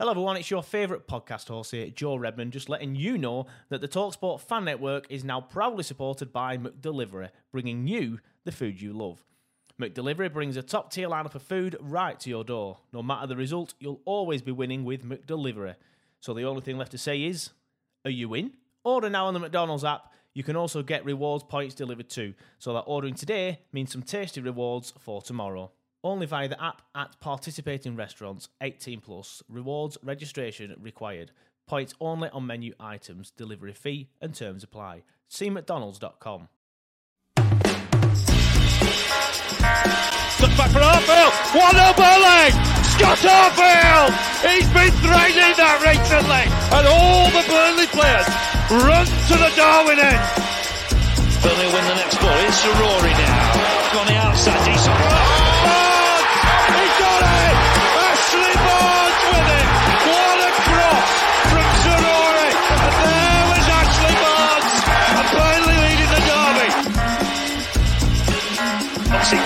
Hello, everyone. It's your favourite podcast host here, Joe Redmond, just letting you know that the Talksport fan network is now proudly supported by McDelivery, bringing you the food you love. McDelivery brings a top tier lineup of food right to your door. No matter the result, you'll always be winning with McDelivery. So the only thing left to say is, are you in? Order now on the McDonald's app. You can also get rewards points delivered too, so that ordering today means some tasty rewards for tomorrow. Only via the app at participating restaurants 18 plus. Rewards registration required. Points only on menu items. Delivery fee and terms apply. See McDonald's.com. Stuck back for Arfield. One up Erling. Scott Arfield. He's been threatening that recently. And all the Burnley players run to the Darwin end. Burnley win the next ball. It's Rory now. On the outside. He's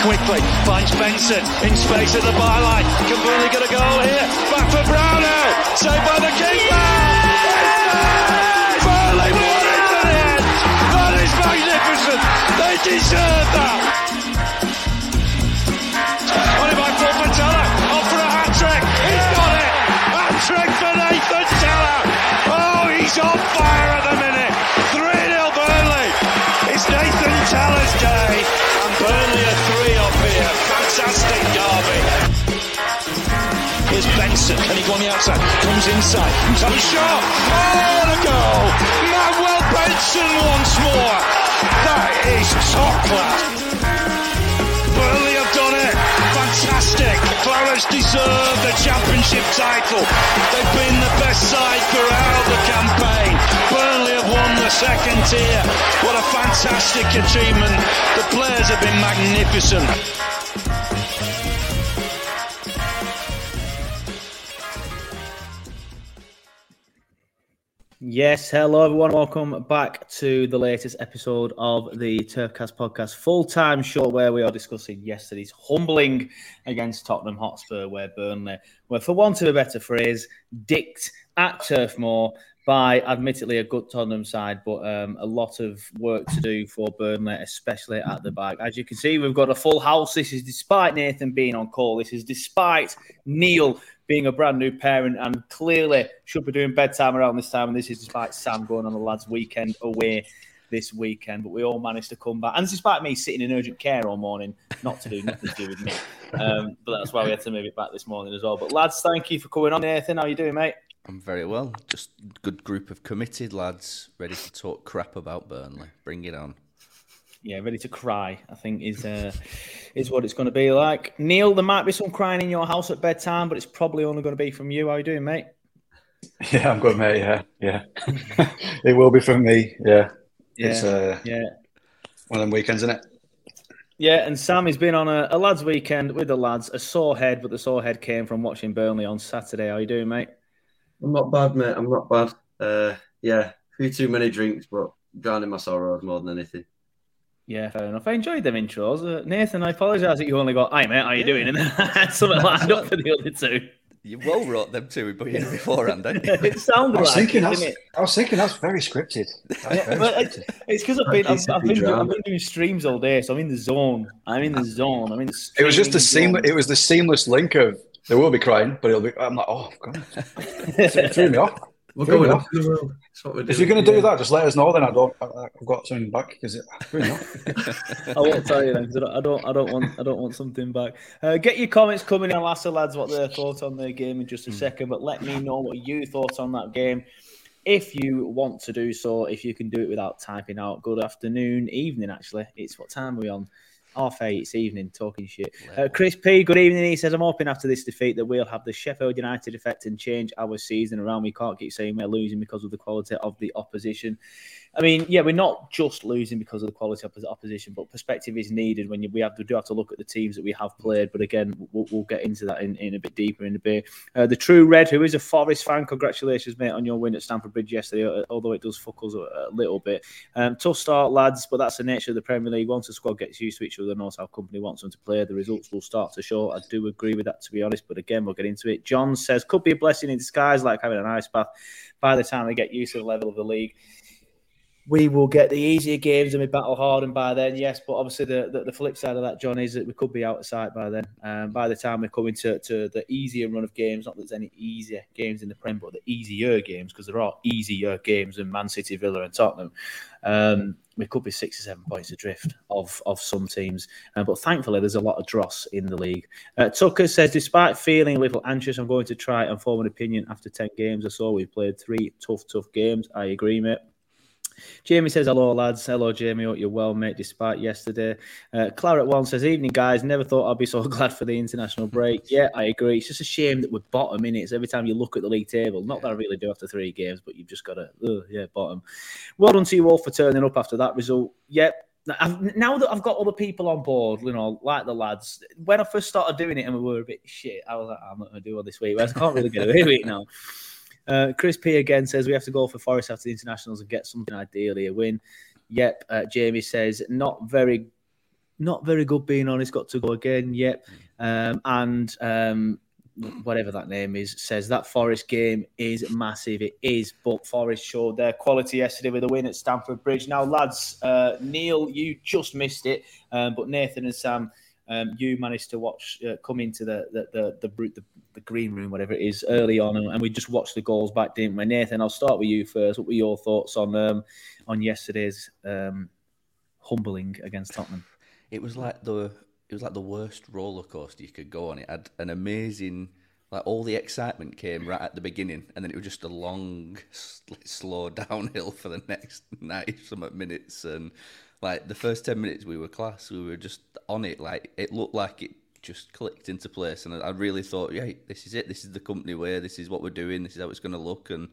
quickly. Finds Benson in space at the byline. Completely get a goal here? Back for Brownhill. Saved by the keeper. Burnley won it to the end! That is magnificent! They deserve that! On it by Paul Patella. Off for a hat trick. He's got it! Hat-trick for Nathan Tella! Oh, he's on fire Here's Benson. Can he go on the outside? Comes inside. Comes a shot. Oh, the goal! Manuel Benson once more! That is top class! Burnley have done it! Fantastic! Clarets deserve the championship title. They've been the best side throughout the campaign. Burnley have won the second tier. What a fantastic achievement. The players have been magnificent. Yes, hello everyone. Welcome back to the latest episode of the Turfcast podcast, full time show where we are discussing yesterday's humbling against Tottenham Hotspur, where Burnley were, for want of a better phrase, dicked at Turf Moor by admittedly a good Tottenham side, but um, a lot of work to do for Burnley, especially at the back. As you can see, we've got a full house. This is despite Nathan being on call. This is despite Neil being a brand new parent and clearly should be doing bedtime around this time. And this is despite Sam going on the lads' weekend away this weekend. But we all managed to come back. And despite me sitting in urgent care all morning, not to do nothing to do with me. Um, but that's why we had to move it back this morning as well. But lads, thank you for coming on, Nathan. How you doing, mate? I'm very well. Just good group of committed lads ready to talk crap about Burnley. Bring it on. Yeah, ready to cry. I think is uh, is what it's going to be like. Neil, there might be some crying in your house at bedtime, but it's probably only going to be from you. How you doing, mate? Yeah, I'm good, mate. Yeah, yeah. it will be from me. Yeah, Yeah, it's uh, yeah. one of them weekends, isn't it? Yeah, and Sam has been on a, a lads' weekend with the lads, a sore head, but the sore head came from watching Burnley on Saturday. How you doing, mate? I'm not bad, mate. I'm not bad. Uh, yeah, a few too many drinks, but drowning my sorrows more than anything. Yeah, fair enough. I enjoyed them intros. Uh, Nathan, I apologise that you only got, "Hi, mate, how are you doing?" and then I had something lined up for the other two. You well wrote them two but you beforehand, didn't you? it sounded I was like thinking it, that's. it? I was thinking that's very scripted. That's Yeah, very scripted. it's because I've been I've, I've been doing, I've been doing streams all day, so I'm in the zone. I'm in the zone. I'm in the. It was just the streaming seam. It was the seamless link of there will be crying, but it'll be. I'm like, oh god, it threw me off. We're Fair going enough. off the world. That's what we're If you're going to do yeah. that, just let us know. Then I don't. I, I've got something back because it. Fair enough. I won't tell you then 'cause I don't, I don't. I don't want. I don't want something back. Uh, get your comments coming in. I'll ask the lads what their thoughts on the game in just a second. But let me know what you thought on that game. If you want to do so, if you can do it without typing out good afternoon, evening, actually. It's what time are we on? Half eight, it's evening, talking shit. Uh, Chris P, good evening. He says, I'm hoping after this defeat that we'll have the Sheffield United effect and change our season around. We can't keep saying we're losing because of the quality of the opposition. I mean, yeah, we're not just losing because of the quality of the opposition, but perspective is needed when you, we have to do have to look at the teams that we have played. But again, we'll, we'll get into that in, in a bit deeper in a bit. Uh, the True Red, who is a Forest fan, congratulations, mate, on your win at Stamford Bridge yesterday. uh, Although it does fuck us a, a little bit. Um, tough start, lads, but that's the nature of the Premier League. Once a squad gets used to each other, knows how Kompany wants them to play, the results will start to show. I do agree with that, to be honest. But again, we'll get into it. John says could be a blessing in disguise, like having an ice bath. By the time they get used to the level of the league we will get the easier games and we battle hard. And by then, yes, but obviously the, the, the flip side of that, John, is that we could be out of sight by then. Um, by the time we're coming to, to the easier run of games, not that there's any easier games in the Prem, but the easier games, because there are easier games than Man City, Villa, and Tottenham. Um, we could be six or seven points adrift of of some teams, uh, but thankfully there's a lot of dross in the league. Uh, Tucker says, despite feeling a little anxious, I'm going to try and form an opinion after ten games or so. We've played three tough, tough games. I agree, mate. Jamie says, hello, lads. Hello, Jamie. Hope you're well, mate, despite yesterday. Uh, Claret One says, evening, guys. Never thought I'd be so glad for the international break. Yeah, I agree. It's just a shame that we're bottom in it. It's every time you look at the league table. Not that I really do after three games, but you've just got to, uh, yeah, bottom. Well done to you all for turning up after that result. Yep. I've, now that I've got other people on board, you know, like the lads, when I first started doing it and we were a bit shit, I was like, I'm not going to do all this week. I can't really get away with it now. Uh, Chris P again says we have to go for Forest after the internationals and get something ideally a win. Yep. Uh, Jamie says not very, not very good. Being honest, got to go again. Yep. Um, and um, whatever that name is says that Forest game is massive. It is, but Forest showed their quality yesterday with a win at Stamford Bridge. Now, lads, uh, Neil, you just missed it, um, but Nathan and Sam. Um, you managed to watch uh, come into the the, the the the the green room, whatever it is, early on, and, we just watched the goals back, didn't we? Nathan, I'll start with you first. What were your thoughts on um, on yesterday's um, humbling against Tottenham? It was like the it was like the worst roller coaster you could go on. It had an amazing like all the excitement came right at the beginning, and then it was just a long, slow downhill for the next ninety some minutes. And like the first ten minutes, we were class. We were just on it. Like it looked like it just clicked into place, and I really thought, yeah, this is it. This is the Kompany where This is what we're doing. This is how it's going to look. And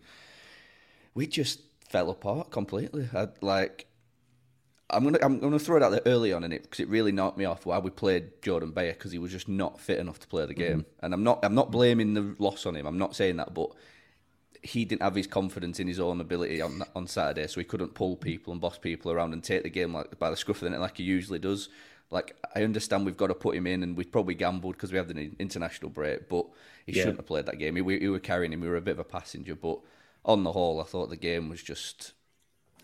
we just fell apart completely. I, like I'm gonna I'm gonna throw it out there early on in it because it really knocked me off why we played Jordan Beyer because he was just not fit enough to play the mm-hmm. game. And I'm not I'm not blaming the loss on him. I'm not saying that, but he didn't have his confidence in his own ability on on Saturday, so he couldn't pull people and boss people around and take the game like by the scruff of the neck like he usually does. Like I understand we've got to put him in, and we probably gambled because we had an international break, but he Yeah. shouldn't have played that game. We, we were carrying him. We were a bit of a passenger, but on the whole, I thought the game was just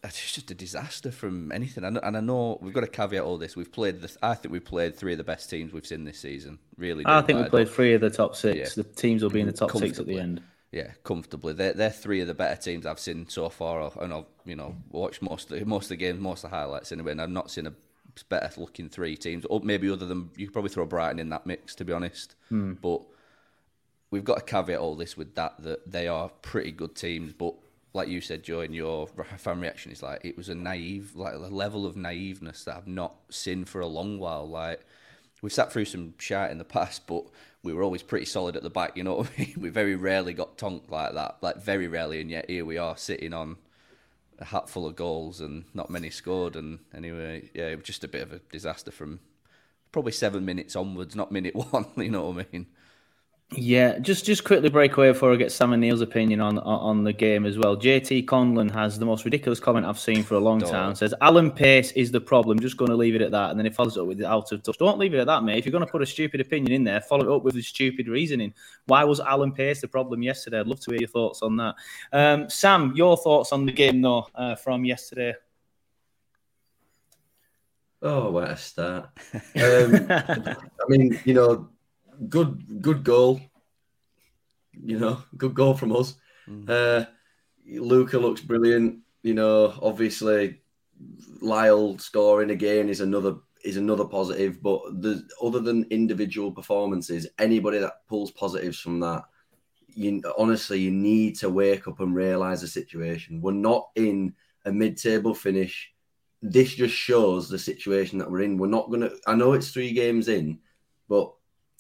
it's just a disaster from anything. And, and I know we've got to caveat all this. We've played the, I think we've played three of the best teams we've seen this season. Really, I think we played three of the top six. Yeah. The teams will be in the top six at the end. Yeah, comfortably. They're they're three of the better teams I've seen so far. And I've you know watched most of the, most of the games, most of the highlights anyway. And I've not seen a better looking three teams. Or maybe other than you could probably throw Brighton in that mix, to be honest. Hmm. But we've got to caveat all this with that that they are pretty good teams, but like you said, Joe, in your fan reaction, is like it was a naive, like a level of naiveness that I've not seen for a long while. Like we've sat through some shit in the past, but we were always pretty solid at the back. You know what I mean? We very rarely got tonked like that, like very rarely, and yet here we are sitting on a hat full of goals and not many scored. And anyway, yeah, it was just a bit of a disaster from probably seven minutes onwards, not minute one. You know what I mean? Yeah, just just quickly break away before I get Sam and Neil's opinion on on, the game as well. JT Conlon has the most ridiculous comment I've seen for a long Don't. time. Says Alan Pace is the problem. Just going to leave it at that, and then it follows up with out of touch. Don't leave it at that, mate. If you're going to put a stupid opinion in there, follow it up with a stupid reasoning. Why was Alan Pace the problem yesterday? I'd love to hear your thoughts on that. Um, Sam, your thoughts on the game though uh, from yesterday? Oh, where to start? Um, I mean, you know, good good goal. You know, good goal from us. Uh, Luca looks brilliant. You know, obviously, Lyle scoring again is another is another positive. But the other than individual performances, anybody that pulls positives from that, you honestly you need to wake up and realize the situation. We're not in a mid-table finish. This just shows the situation that we're in. We're not gonna. I know it's three games in, but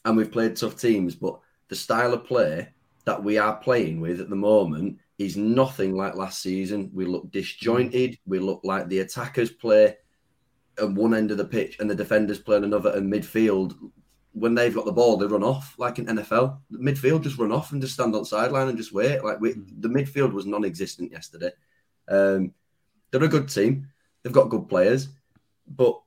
and we've played tough teams, but the style of play that we are playing with at the moment is nothing like last season. We look disjointed. We look like the attackers play at one end of the pitch and the defenders play on another. And midfield, when they've got the ball, they run off like in NFL. The midfield just run off and just stand on sideline and just wait. Like we, the midfield was non-existent yesterday. Um, they're a good team. They've got good players, but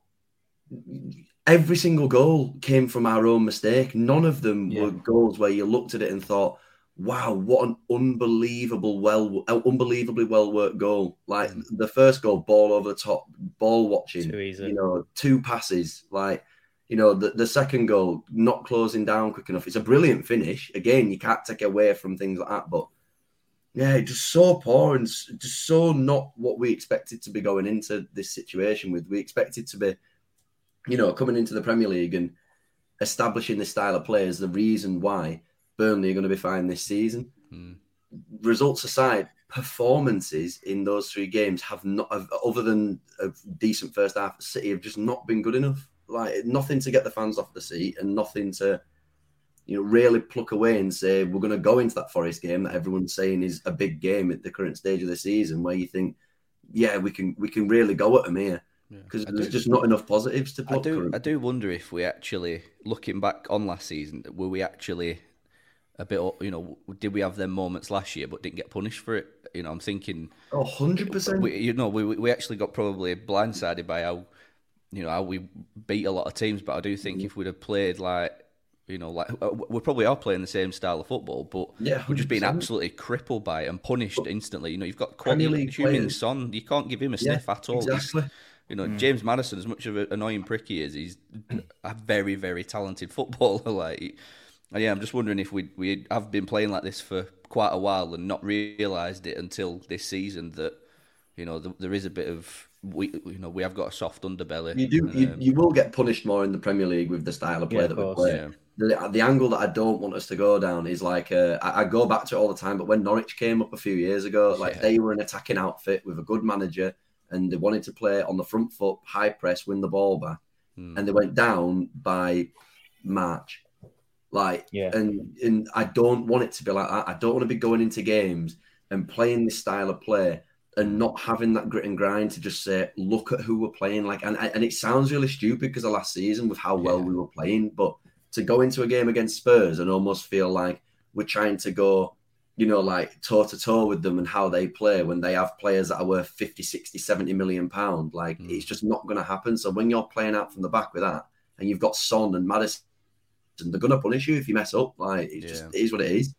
every single goal came from our own mistake. None of them yeah. were goals where you looked at it and thought, "Wow, what an unbelievable well, unbelievably well worked goal!" Like mm. the first goal, ball over the top, ball watching, you know, two passes, like. You know, the, the second goal, not closing down quick enough. It's a brilliant finish. Again, you can't take away from things like that. But yeah, just so poor and just so not what we expected to be going into this situation with. We expected to be you know, coming into the Premier League and establishing this style of play is the reason why Burnley are going to be fine this season. Mm. Results aside, performances in those three games have not, other than a decent first half, City have just not been good enough. Like nothing to get the fans off the seat and nothing to, you know, really pluck away and say we're going to go into that Forest game that everyone's saying is a big game at the current stage of the season, where you think, yeah, we can we can really go at them here because yeah. there's just not enough positives to. I do. I do wonder if we actually, looking back on last season, were we actually a bit? You know, did we have them moments last year, but didn't get punished for it? You know, I'm thinking. Oh, 100 percent. You know, we we actually got probably blindsided by how, you know, how we beat a lot of teams. But I do think mm-hmm. if we'd have played like you know, like uh, we probably are playing the same style of football, but yeah, we're just being absolutely crippled by it and punished but instantly. You know, you've got quality Heung-min Son, you can't give him a sniff yeah, at all. Exactly. He's, you know, mm. James Maddison, as much of an annoying prick he is, he's a very, very talented footballer. like, and yeah, I'm just wondering if we we have been playing like this for quite a while and not realised it until this season that you know there is a bit of we you know we have got a soft underbelly. You do you, um, you will get punished more in the Premier League with the style of play yeah, that we play. Yeah. The, the angle that I don't want us to go down is like uh, I, I, go back to it all the time. But when Norwich came up a few years ago, like yeah. they were an attacking outfit with a good manager and they wanted to play on the front foot, high press, win the ball back, mm. and they went down by March. Like, yeah. and and I don't want it to be like that. I don't want to be going into games and playing this style of play and not having that grit and grind to just say, look at who we're playing. Like, and and it sounds really stupid because of last season with how well yeah. we were playing, but to go into a game against Spurs and almost feel like we're trying to go you know, like toe to toe with them and how they play when they have players that are worth 50, 60, 70 million pound. Like mm. it's just not going to happen. So when you're playing out from the back with that and you've got Son and Maddison, they're going to punish you if you mess up. Like it yeah. just it is what it is.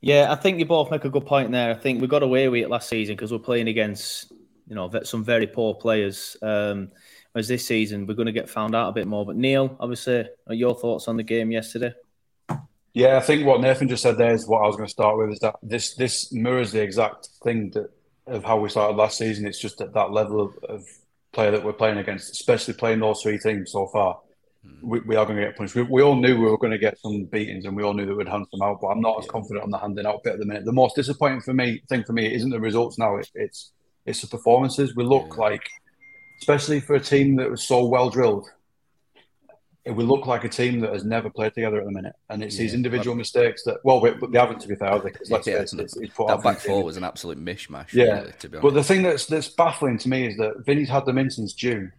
Yeah, I think you both make a good point there. I think we got away with it last season because we're playing against, you know, some very poor players. Um, as this season, we're going to get found out a bit more. But Neil, obviously, your thoughts on the game yesterday? Yeah, I think what Nathan just said there is what I was going to start with. Is that this this mirrors the exact thing that of how we started last season. It's just at that level of, of player that we're playing against, especially playing those three teams so far. Mm. We, we, are going to get punished. We, we, all knew we were going to get some beatings, and we all knew that we'd hand some out. But I'm not as confident on the handing out bit at the minute. The most disappointing for me thing for me isn't the results now. It, it's it's the performances. We look yeah. like, especially for a team that was so well drilled, it will look like a team that has never played together at the minute, and it's yeah, these individual mistakes that well, we, they haven't to be fair, because let's yeah, face it, it's, it's that back four was an absolute mishmash. Yeah, really, to be honest. but the thing that's that's baffling to me is that Vinny's had them in since June,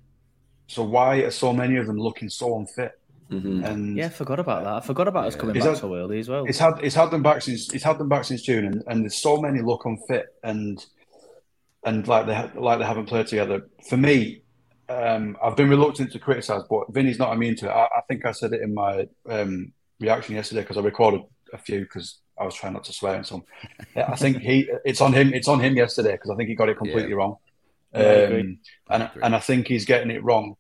so why are so many of them looking so unfit? Mm-hmm. And yeah, I forgot about that. I forgot about yeah. us coming back had, so early as well. It's had it's had them back since it's had them back since June, and, and there's so many look unfit and and like they like they haven't played together. For me, um, I've been reluctant to criticise, but Vinny's not immune to it. I, I think I said it in my um, reaction yesterday because I recorded a few because I was trying not to swear in some. I think he it's on him. It's on him yesterday because I think he got it completely yeah. wrong, um, and I and I think he's getting it wrong,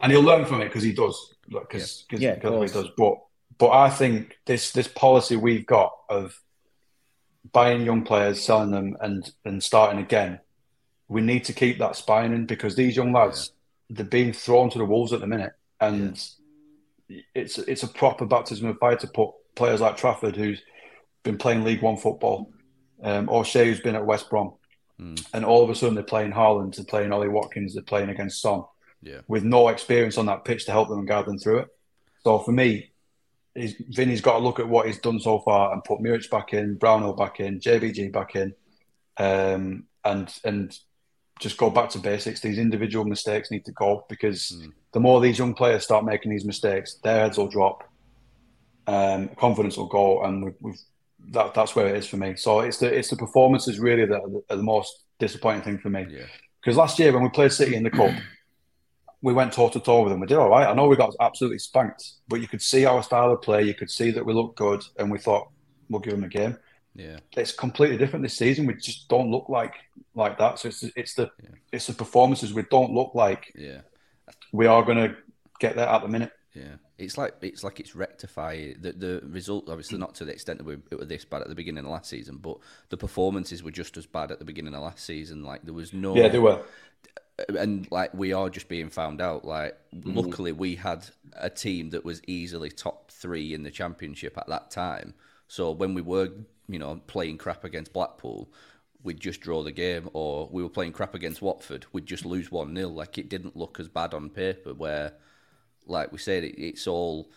and he'll learn from it because he does because yeah. yeah, he does. But but I think this this policy we've got of buying young players, selling them, and and starting again. We need to keep that spine in because these young lads. They're being thrown to the wolves at the minute, and yeah. it's it's a proper baptism of fire to put players like Trafford, who's been playing League One football, um, or Shea, who's been at West Brom, mm. and all of a sudden they're playing Haaland, they're playing Ollie Watkins, they're playing against Son, yeah. with no experience on that pitch to help them and guide them through it. So for me, Vinny's got to look at what he's done so far and put Muric back in, Brownhill back in, JBG back in, um, and and just go back to basics. These individual mistakes need to go because mm. the more these young players start making these mistakes, their heads will drop, um, confidence will go, and we've, we've, that that's where it is for me. So it's the it's the performances really that are the, are the most disappointing thing for me. Because yeah. last year when we played City in the cup we went toe to toe with them. We did all right. I know we got absolutely spanked, but you could see our style of play. You could see that we looked good, and we thought we'll give them a game. Yeah, it's completely different this season. We just don't look like like that. So it's it's the yeah. it's the performances we don't look like. Yeah, we are going to get there at the minute. Yeah, it's like it's like it's rectify the the result. Obviously, not to the extent that we were this bad at the beginning of last season, but the performances were just as bad at the beginning of last season. Like there was no yeah, they were and like we are just being found out. Like, mm. luckily, we had a team that was easily top three in the championship at that time. So when we were, you know, playing crap against Blackpool, we'd just draw the game, or we were playing crap against Watford, we'd just lose one 0 Like it didn't look as bad on paper. Where, like we said, it, it's all,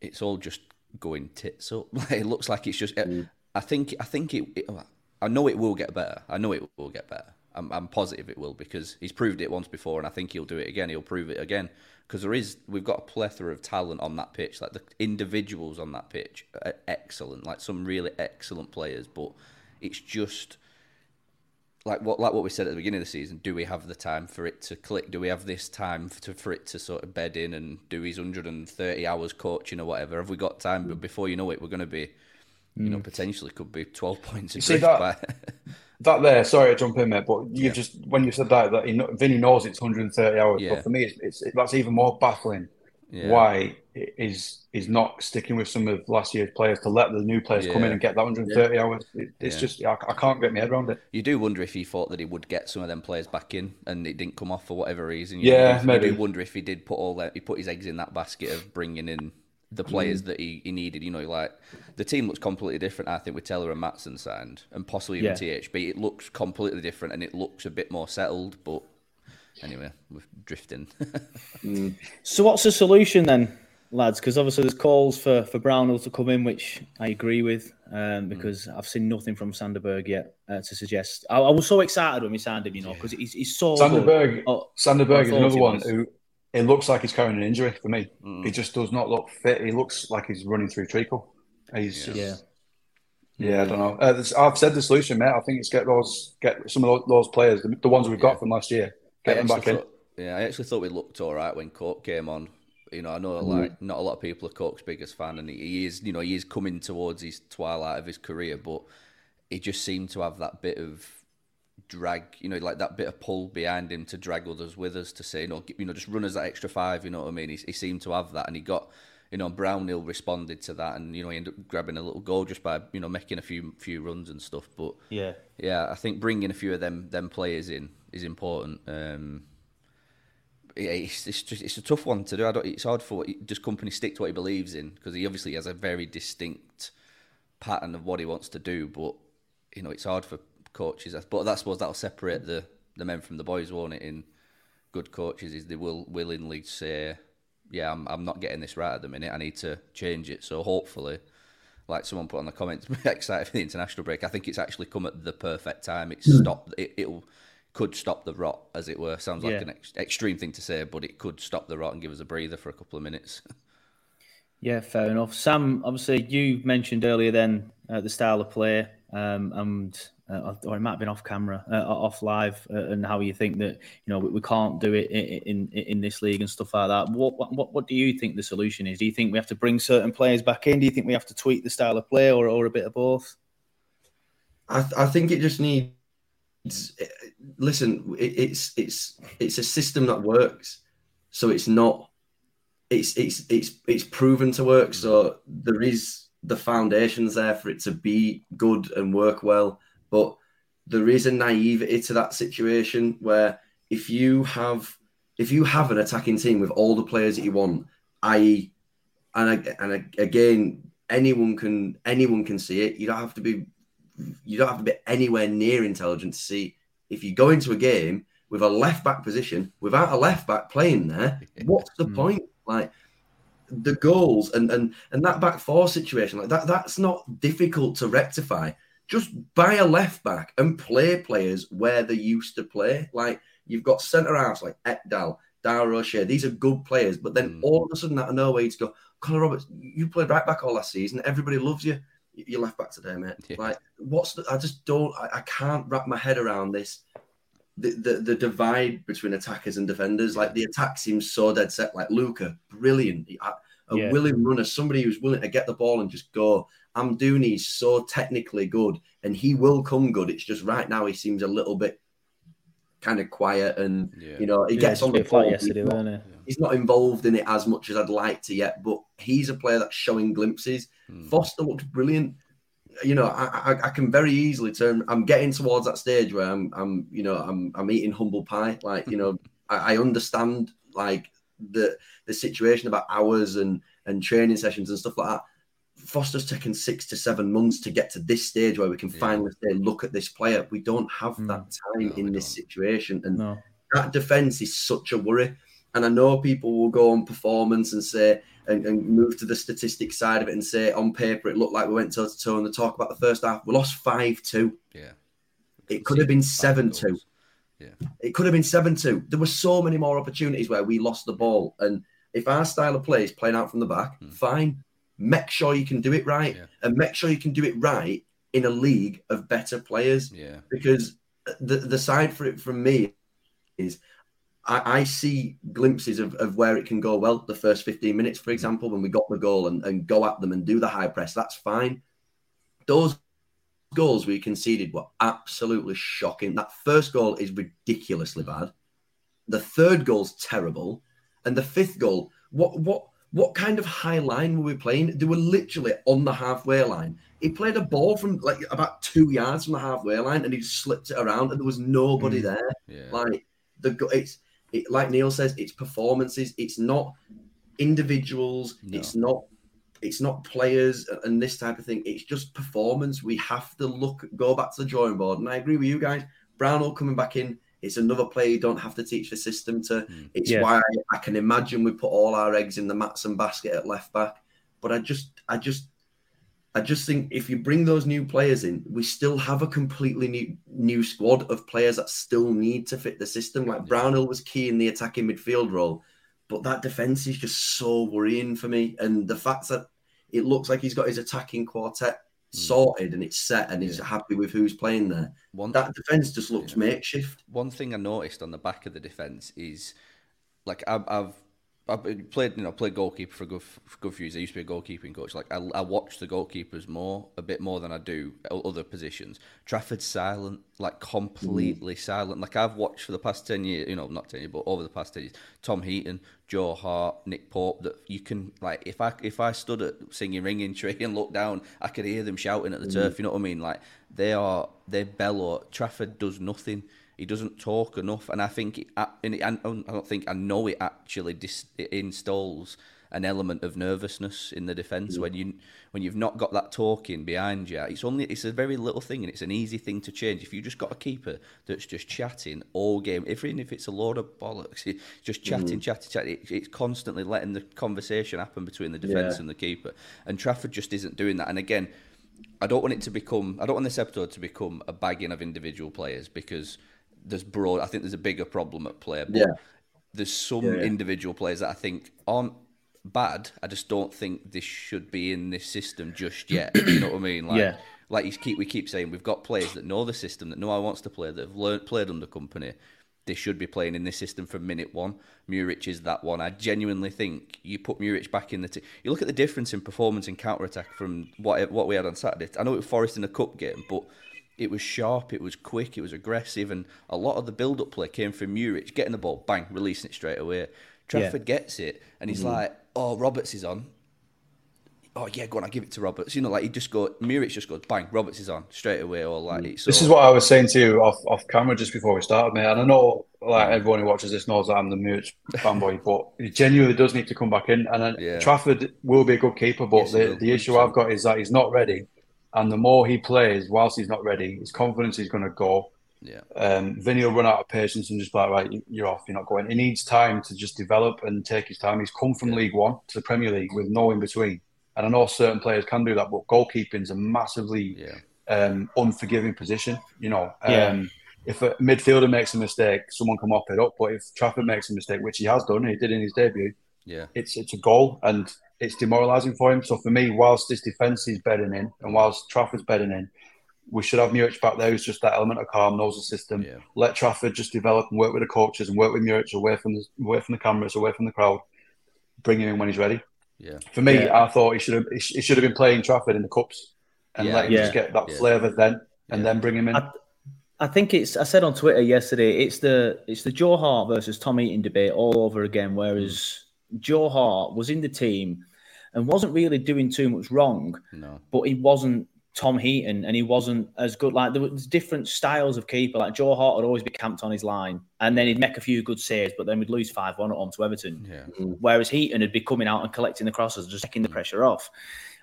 it's all just going tits up. it looks like it's just. Mm. I think. I think it, it. I know it will get better. I know it will get better I'm, I'm positive it will because he's proved it once before, and I think he'll do it again. He'll prove it again because there is we've got a plethora of talent on that pitch. Like the individuals on that pitch are excellent, like some really excellent players. But it's just like what like what we said at the beginning of the season. Do we have the time for it to click? Do we have this time to, for it to sort of bed in and do his 130 hours coaching or whatever? Have we got time? But before you know it, we're going to be, you mm. know, potentially could be 12 points. You see that? By... that there, sorry to jump in, mate, but you yeah. just when you said that that he, Vinny knows it's 130 hours, yeah. but for me, it's, it's it, that's even more baffling. Yeah. Why is is not sticking with some of last year's players to let the new players come in and get that 130 hours? It, it's just I, I, can't get my head around it. You do wonder if he thought that he would get some of them players back in and it didn't come off for whatever reason. You yeah, do, maybe. You do wonder if he did put all that he put his eggs in that basket of bringing in the players mm. that he, he needed. You know, like the team looks completely different. I think with Taylor and Maatsen signed, and possibly even yeah. THB, it looks completely different and it looks a bit more settled. But anyway, we're drifting. mm. So, what's the solution then, lads? Because obviously there's calls for for Brownhill to come in, which I agree with, um, mm. because mm. I've seen nothing from Sander Berge yet uh, to suggest. I, I, was so excited when we signed him, you know, because he's, he's so Sander Berge. Oh, Sander Berge is another one who it looks like he's carrying an injury for me. Mm. He just does not look fit. He looks like he's running through treacle. He's yeah. Just, yeah. yeah. I don't know. Uh, I've said the solution, mate. I think it's get those, get some of those players, the, the ones we've got from last year, get them back thought, in. Yeah, I actually thought we looked all right when Cork came on. You know, I know mm. like not a lot of people are Cork's biggest fan, and he is, you know, he is coming towards his twilight of his career, but he just seemed to have that bit of drag, you know, like that bit of pull behind him to drag others with us to say, you know, you know, just run us that extra five. You know what I mean? He, he seemed to have that, and he got, you know, Brownhill responded to that, and you know, he ended up grabbing a little goal just by you know making a few few runs and stuff. But yeah, yeah, I think bringing a few of them them players in is important. Um, it's, it's just it's a tough one to do. I don't, it's hard for just Kompany stick to what he believes in because he obviously has a very distinct pattern of what he wants to do, but you know, it's hard for coaches. But I suppose that'll separate the, the men from the boys, won't it? In good coaches, is they will willingly say, "Yeah, I'm I'm not getting this right at the minute. I need to change it." So hopefully, like someone put on the comments, excited for the international break. I think it's actually come at the perfect time. It's mm. stopped. It, it'll could stop the rot, as it were. Sounds like yeah. an ex- extreme thing to say, but it could stop the rot and give us a breather for a couple of minutes. yeah, fair enough. Sam, obviously, you mentioned earlier then uh, the style of play, um, and uh, or it might have been off camera, uh, off live, uh, and how you think that you know we, we, can't do it in, in in this league and stuff like that. What what what do you think the solution is? Do you think we have to bring certain players back in? Do you think we have to tweak the style of play, or or a bit of both? I I think it just needs. Listen, it, it's it's it's a system that works, so it's not. It's it's it's it's proven to work. So there is the foundations there for it to be good and work well. But there is a naivety to that situation where if you have if you have an attacking team with all the players that you want, i.e., and and again, anyone can anyone can see it. You don't have to be you don't have to be anywhere near intelligent to see if you go into a game with a left back position without a left back playing there. What's the hmm. point? Like the goals and and and that back four situation like that that's not difficult to rectify just buy a left back and play players where they used to play like you've got centre halves like Ekdal Dara O'Shea these are good players but then mm. all of a sudden out of nowhere you go Connor Roberts you played right back all last season everybody loves you you're left back today mate yeah. like what's the I just don't I, I can't wrap my head around this the, the, the divide between attackers and defenders. Like the attack seems so dead set. Like Luca, brilliant, a yeah. willing runner, somebody who's willing to get the ball and just go. Amdouni's so technically good, and he will come good. It's just right now he seems a little bit kind of quiet, and yeah. you know he yeah, gets on the ball. Yesterday, he's, not, he's not involved in it as much as I'd like to yet, but he's a player that's showing glimpses. Hmm. Foster looks brilliant you know, I, I, I, can very easily turn. I'm getting towards that stage where I'm, I'm, you know, I'm, I'm eating humble pie. Like, you know, I, I understand like the the situation about hours and and training sessions and stuff like that. Foster's taken six to seven months to get to this stage where we can yeah. finally say, look at this player. We don't have mm. that time no, in this don't. situation, and no. that defense is such a worry. And I know people will go on performance and say, and, and, move to the statistic side of it and say on paper it looked like we went toe to toe and the talk about the first half. We lost five two. Yeah. It could have been seven two. Yeah. It could have been seven two. There were so many more opportunities where we lost the ball. And if our style of play is playing out from the back, mm. fine. Make sure you can do it right. Yeah. And make sure you can do it right in a league of better players. Yeah. Because the the side for it from me is I, I, see glimpses of, of where it can go well. The first 15 minutes, for example, when we got the goal and, and go at them and do the high press, that's fine. Those goals we conceded were absolutely shocking. That first goal is ridiculously bad. The third goal's terrible. And the fifth goal, what what what kind of high line were we playing? They were literally on the halfway line. He played a ball from like about two yards from the halfway line and he just slipped it around and there was nobody mm. there. Yeah. Like the it's it, like Neil says, it's performances. It's not individuals. No. It's not it's not players and this type of thing. It's just performance. We have to look, go back to the drawing board. And I agree with you guys. Brownhill coming back in. It's another player you don't have to teach the system to. Mm. It's yeah. why I can imagine we put all our eggs in the Maatsen basket at left back. But I just, I just, I just think if you bring those new players in, we still have a completely new new squad of players that still need to fit the system. Like Brownhill was key in the attacking midfield role, but that defense is just so worrying for me. And the fact that it looks like he's got his attacking quartet hmm. sorted and it's set and he's yeah. happy with who's playing there. One, that defense just looks yeah. makeshift. One thing I noticed on the back of the defense is like I've, I've I played, you know, played goalkeeper for a good, for good few years. I used to be a goalkeeping coach. Like I, I watch the goalkeepers more, a bit more than I do other positions. Trafford's silent, like completely mm. silent. Like I've watched for the past ten years, you know, not ten years, but over the past ten years. Tom Heaton, Joe Hart, Nick Pope. That you can like, if I if I stood at singing ringing tree and looked down, I could hear them shouting at the mm. turf. You know what I mean? Like they are, they bellow. Trafford does nothing he doesn't talk enough, and I think it, I, don't think I know it actually dis, it installs an element of nervousness in the defence when you when you've not got that talking behind you. It's only it's a very little thing and it's an easy thing to change. If you just got a keeper that's just chatting all game, even if it's a load of bollocks, just chatting, mm. chatting, chatting, it, it's constantly letting the conversation happen between the defence yeah. and the keeper. And Trafford just isn't doing that. And again, I don't want it to become I don't want this episode to become a bagging of individual players because there's broad. I think there's a bigger problem at play. But yeah. There's some yeah, yeah. individual players that I think aren't bad. I just don't think this should be in this system just yet. you know what I mean? Like, yeah. like you keep we keep saying, we've got players that know the system, that know how wants to play, that have learned played under Kompany. They should be playing in this system from minute one. Muric is that one. I genuinely think you put Muric back in the. T- you look at the difference in performance in counter attack from what what we had on Saturday. I know it was Forest in a cup game, but it was sharp, it was quick, it was aggressive, and a lot of the build up play came from Muric getting the ball, bang, releasing it straight away. Trafford yeah. gets it, and he's mm like, "Oh, Roberts is on." oh yeah, go on, I give it to Roberts. You know, like he just go, Muric just goes bang, Roberts is on straight away, or like. Mm. This is what I was saying to you off off camera just before we started, mate. And I know like everyone who watches this knows that I'm the Muric fanboy, but he genuinely does need to come back in. And yeah. Trafford will be a good keeper, but yes, the, the issue I've got is that he's not ready. And the more he plays, whilst he's not ready, his confidence is going to go. Yeah. Um, Vinny will run out of patience and just be like, right, you're off, you're not going. He needs time to just develop and take his time. He's come from yeah. League One to the Premier League with no in between. And I know certain players can do that, but goalkeeping's a massively yeah. um, unforgiving position. You know, um, yeah. if a midfielder makes a mistake, someone can mop it up. But if Trafford makes a mistake, which he has done, he did in his debut, yeah, it's it's a goal and it's demoralising for him. So for me, whilst this defence is bedding in, and whilst Trafford's bedding in, we should have Muric back there who's just that element of calm, knows the system. Yeah. Let Trafford just develop and work with the coaches and work with Muric away from the away from the cameras, away from the crowd. Bring him in when he's ready. Yeah. For me, Yeah. I thought he should have he should have been playing Trafford in the cups and Yeah. let him Yeah. just get that Yeah. flavour then, and then bring him in. I, I think it's. I said on Twitter yesterday. It's the it's the Joe Hart versus Tom Heaton debate all over again. Whereas mm. Joe Hart was in the team and wasn't really doing too much wrong, No. but he wasn't Tom Heaton and he wasn't as good. Like there was different styles of keeper. Like Joe Hart would always be camped on his line, and then he'd make a few good saves, but then we'd lose five one at home to Everton. Yeah. Whereas Heaton would be coming out and collecting the crosses, just taking the pressure off.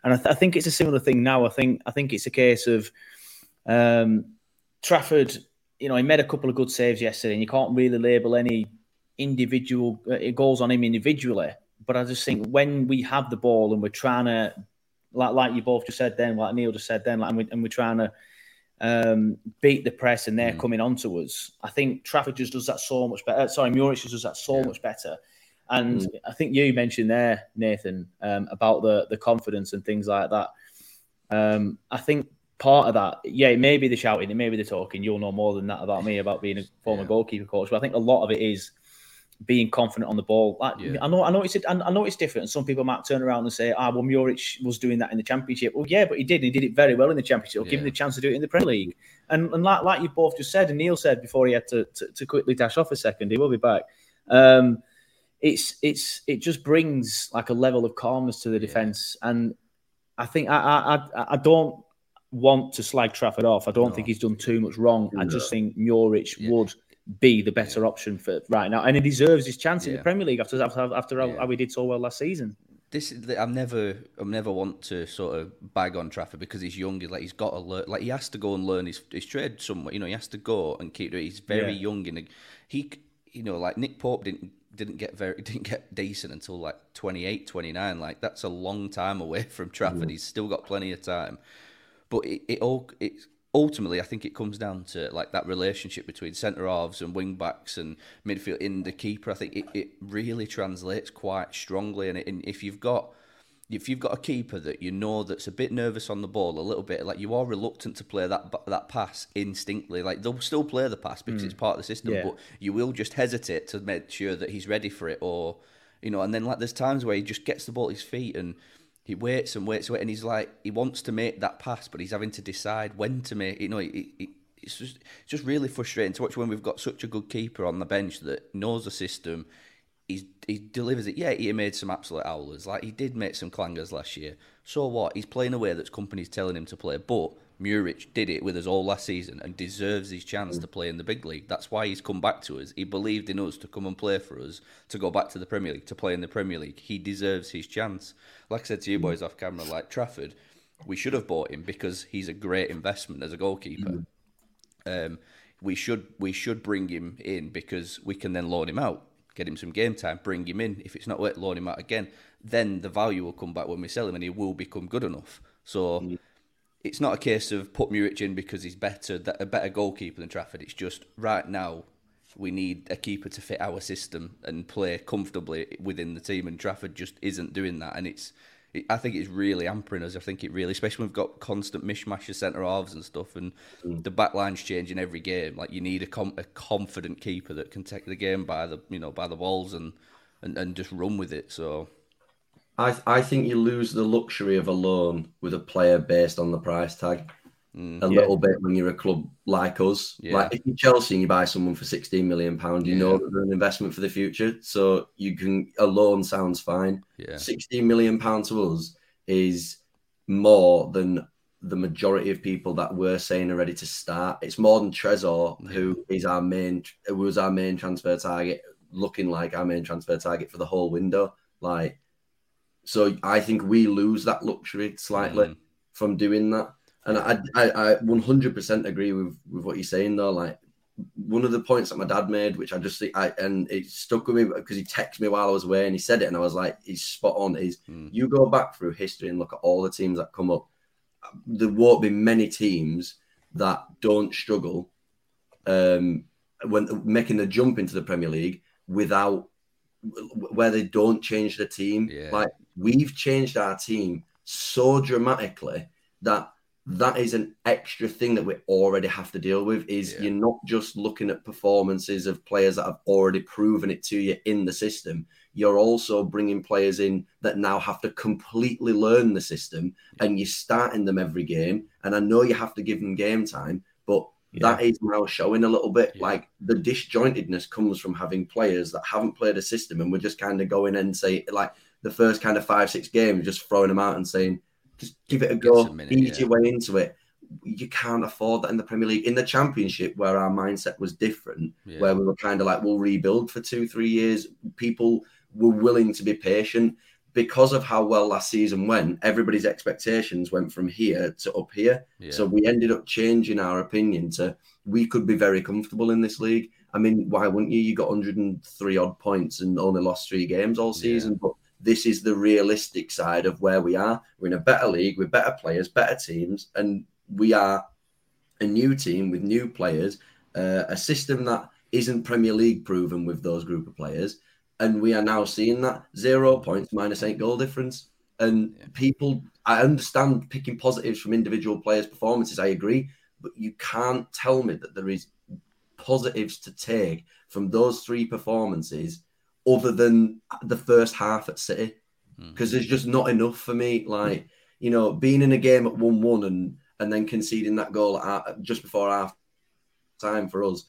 And I, th- I think it's a similar thing now. I think I think it's a case of um, Trafford. You know, he made a couple of good saves yesterday, and you can't really label any individual uh, goals on him individually. But I just think when we have the ball and we're trying to, like, like you both just said then, like Neil just said then, like, and, we, and we're trying to um, beat the press and they're coming onto us. I think Trafford just does that so much better. Sorry, Muric just does that so much better. And I think you mentioned there, Nathan, um, about the the confidence and things like that. Um, I think part of that, yeah, it may be the shouting, it may be the talking. You'll know more than that about me about being a former goalkeeper coach, but I think a lot of it is being confident on the ball. Like, Yeah. I know, I know it's, I know it's different. And some people might turn around and say, "Ah, well, Muric was doing that in the championship." Well, yeah, but he did. He did it very well in the championship. Give him the chance to do it in the Premier League. And, and like, like you both just said, and Neil said before he had to, to, to quickly dash off a second, he will be back. Um, it's it's it just brings like a level of calmness to the defense, and I think I I I, I don't want to slag Trafford off. I don't think he's done too much wrong. I just think Muric would be the better option for right now, and he deserves his chance in the Premier League after after, after how, Yeah. how we did so well last season. This is I'm never I'm never want to sort of bag on Trafford because he's young. He's Like he's got to learn. Like he has to go and learn his, his trade somewhere. You know, he has to go and keep. He's very Yeah. young and he, you know, like Nick Pope didn't didn't get very didn't get decent until like 28, 29. Like that's a long time away from Trafford. He's still got plenty of time. But it, it all it ultimately I think it comes down to like that relationship between centre halves and wing backs and midfield in the keeper. I think it, it really translates quite strongly. And, it, and if you've got if you've got a keeper that you know that's a bit nervous on the ball, a little bit like you are reluctant to play that that pass instinctively, like they'll still play the pass because mm. it's part of the system, Yeah. but you will just hesitate to make sure that he's ready for it, or you know. And then like there's times where he just gets the ball at his feet and he waits and waits and he's like he wants to make that pass, but he's having to decide when to make. You know, it, it, it's just it's just really frustrating to watch when we've got such a good keeper on the bench that knows the system. He's, he delivers it. Yeah, he made some absolute howlers. Like he did make some clangers last year. So what? He's playing a way that's Kompany's telling him to play. But Muric did it with us all last season and deserves his chance to play in the big league. That's why he's come back to us. He believed in us to come and play for us, to go back to the Premier League, to play in the Premier League. He deserves his chance. Like I said to you boys off camera, like Trafford, we should have bought him because he's a great investment as a goalkeeper. Um, we should we should bring him in because we can then loan him out, get him some game time, bring him in. If it's not worth loan him out again, then the value will come back when we sell him, and he will become good enough. So it's not a case of put Muric in because he's better, that a better goalkeeper than Trafford. It's just right now we need a keeper to fit our system and play comfortably within the team, and Trafford just isn't doing that, and it's. It, I think it's really hampering us. I think it really, especially when we've got constant mishmash of centre halves and stuff, and mm. the back line's changing every game. Like you need a, com- a confident keeper that can take the game by the you know by the balls and, and, and just run with it. So I I think you lose the luxury of a loan with a player based on the price tag. Mm. a little bit when you're a club like us. Yeah. Like if you're Chelsea and you buy someone for 16 million pound, you Yeah. know that they're an investment for the future. So you can a loan sounds fine. Yeah. 16 million pound to us is more than the majority of people that we're saying are ready to start. It's more than Trezor, who is our main, who was our main transfer target, looking like our main transfer target for the whole window. Like, so I think we lose that luxury slightly Mm. from doing that. And I, I, I 100% agree with, with what you're saying though. Like, one of the points that my dad made, which I just think I and it stuck with me because he texted me while I was away and he said it, and I was like, he's spot on. Is Mm. you go back through history and look at all the teams that come up, there won't be many teams that don't struggle um, when making the jump into the Premier League without where they don't change the team. Yeah. Like we've changed our team so dramatically that that is an extra thing that we already have to deal with is Yeah. you're not just looking at performances of players that have already proven it to you in the system you're also bringing players in that now have to completely learn the system and you're starting them every game and i know you have to give them game time but that is now showing a little bit like the disjointedness comes from having players that haven't played a system and we're just kind of going and say like the first kind of five six games just throwing them out and saying just give it a go a minute, ease yeah. your way into it you can't afford that in the Premier League. In the Championship, where our mindset was different, Yeah. where we were kind of like, we'll rebuild for two, three years, people were willing to be patient because of how well last season went. Everybody's expectations went from here to up here. Yeah. So we ended up changing our opinion to we could be very comfortable in this league. I mean, why wouldn't you? You got 103 odd points and only lost three games all season, but this is the realistic side of where we are. We're in a better league with better players, better teams, and we are a new team with new players, uh, a system that isn't Premier League proven with those group of players. And we are now seeing that zero points minus eight goal difference. And people, I understand picking positives from individual players' performances. I agree, but you can't tell me that there is positives to take from those three performances other than the first half at City hmm. because there's just not enough for me. Like you know, being in a game at one-one and and then conceding that goal at, just before half time for us,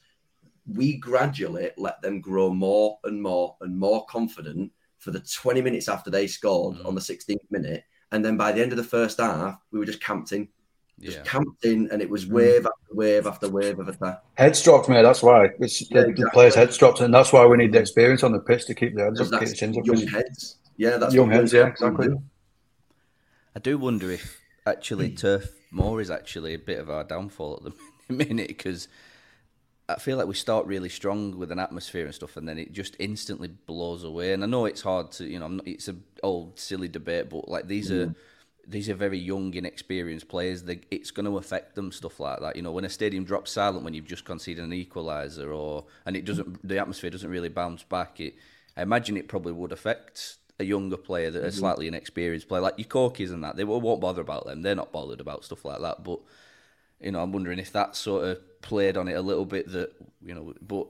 we gradually let them grow more and more and more confident for the 20 minutes after they scored mm. on the 16th minute. And then by the end of the first half, we were just camped in. Just Yeah. camped in, and it was mm. wave after wave after wave of attack. Heads dropped, mate. That's why. It's Yeah, the, the players' heads dropped, and that's why we need the experience on the pitch to keep the heads Because up, keep the chins up. young heads. Yeah, that's young what heads. Yeah, exactly. I do wonder if actually Turf Moor is actually a bit of our downfall at the minute because I feel like we start really strong with an atmosphere and stuff, and then it just instantly blows away. And I know it's hard to, you know, not, it's a old silly debate, but like these are these are very young, inexperienced players. They, it's going to affect them, stuff like that. You know, when a stadium drops silent when you've just conceded an equaliser, or and it doesn't, the atmosphere doesn't really bounce back. It, I imagine it probably would affect a younger player that a mm-hmm. slightly inexperienced player, like your Corkies and that. They won't bother about them. They're not bothered about stuff like that. But you know, I'm wondering if that sort of played on it a little bit. That you know, but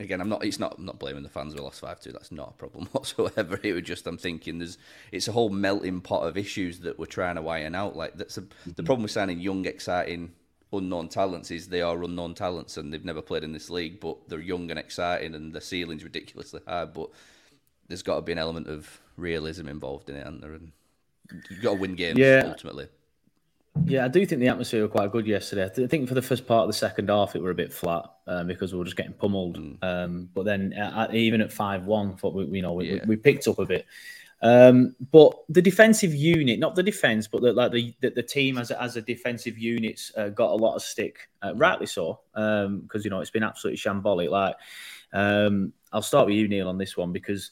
again, I'm not. It's not. I'm not blaming the fans. We lost five two. That's not a problem whatsoever. It was just I'm thinking there's. It's a whole melting pot of issues that we're trying to iron out. Like that's a, the mm-hmm. problem with signing young, exciting, unknown talents is they are unknown talents and they've never played in this league, but they're young and exciting and the ceiling's ridiculously high. But there's got to be an element of realism involved in it, and there? And you've got to win games Yeah. ultimately. Yeah, I do think the atmosphere were quite good yesterday. I think for the first part of the second half, it were a bit flat um, because we were just getting pummeled. Um, but then, uh, even at five one, thought we, you know, we, Yeah. we picked up a bit. Um, but the defensive unit, not the defense, but the, like the, the the team as a, as a defensive unit, uh, got a lot of stick, uh, rightly so, because you know it's been absolutely shambolic. Like, um, I'll start with you, Neil, on this one because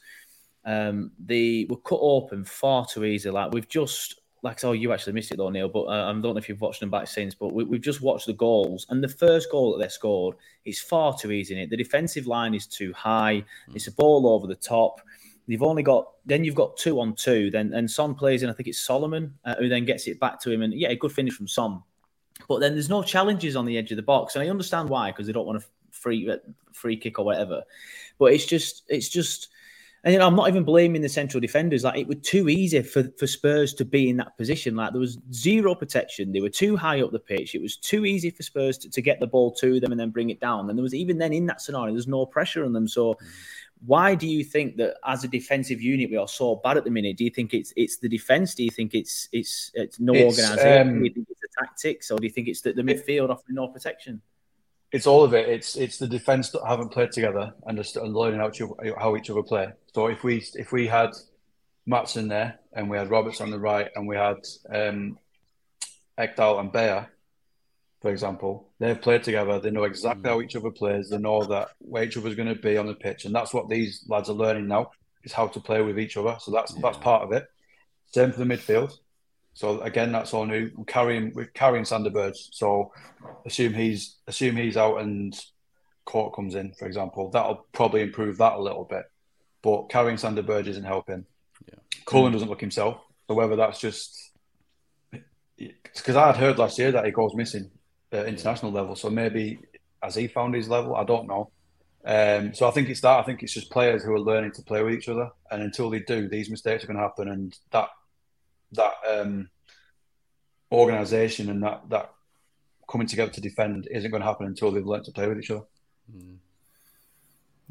um, they were cut open far too easy. Like we've just, like, oh, you actually missed it though, Neil. But uh, I don't know if you've watched them back since. But we, we've just watched the goals, and the first goal that they scored is far too easy. In it, the defensive line is too high. It's a ball over the top. You've only got then you've got two on two. Then and Son plays in. I think it's Solomon uh, who then gets it back to him, and yeah, a good finish from Son. But then there's no challenges on the edge of the box, and I understand why because they don't want a free uh, free kick or whatever. But it's just it's just, and you know, I'm not even blaming the central defenders. Like it was too easy for for Spurs to be in that position. Like there was zero protection. They were too high up the pitch. It was too easy for Spurs to, to get the ball to them and then bring it down. And there was even then in that scenario, there's no pressure on them. So Why do you think that as a defensive unit we are so bad at the minute? Do you think it's it's the defense? Do you think it's it's it's no It's, organisation? um, do you think it's the tactics, or do you think it's the, the midfield offering no protection? It's all of it. It's it's the defense that haven't played together and just learning how, each other, how each other play. So if we if we had Maatsen there and we had Roberts on the right and we had um, Ekdal and Beyer, for example, they've played together. They know exactly how each other plays. They know that where each other's going to be on the pitch, and that's what these lads are learning now is how to play with each other. So that's that's part of it. Same for the midfield. So again, that's all new. We're carrying we're carrying Sander So assume he's assume he's out and Cork comes in, for example. That'll probably improve that a little bit. But carrying Sander Berge isn't helping. Yeah. Cullen doesn't look himself. So whether that's just because I had heard last year that he goes missing at international level. So maybe has he found his level? I don't know. Um, so I think it's that. I think it's just players who are learning to play with each other, and until they do, these mistakes are going to happen, and that that um, organisation and that that coming together to defend isn't going to happen until they've learned to play with each other.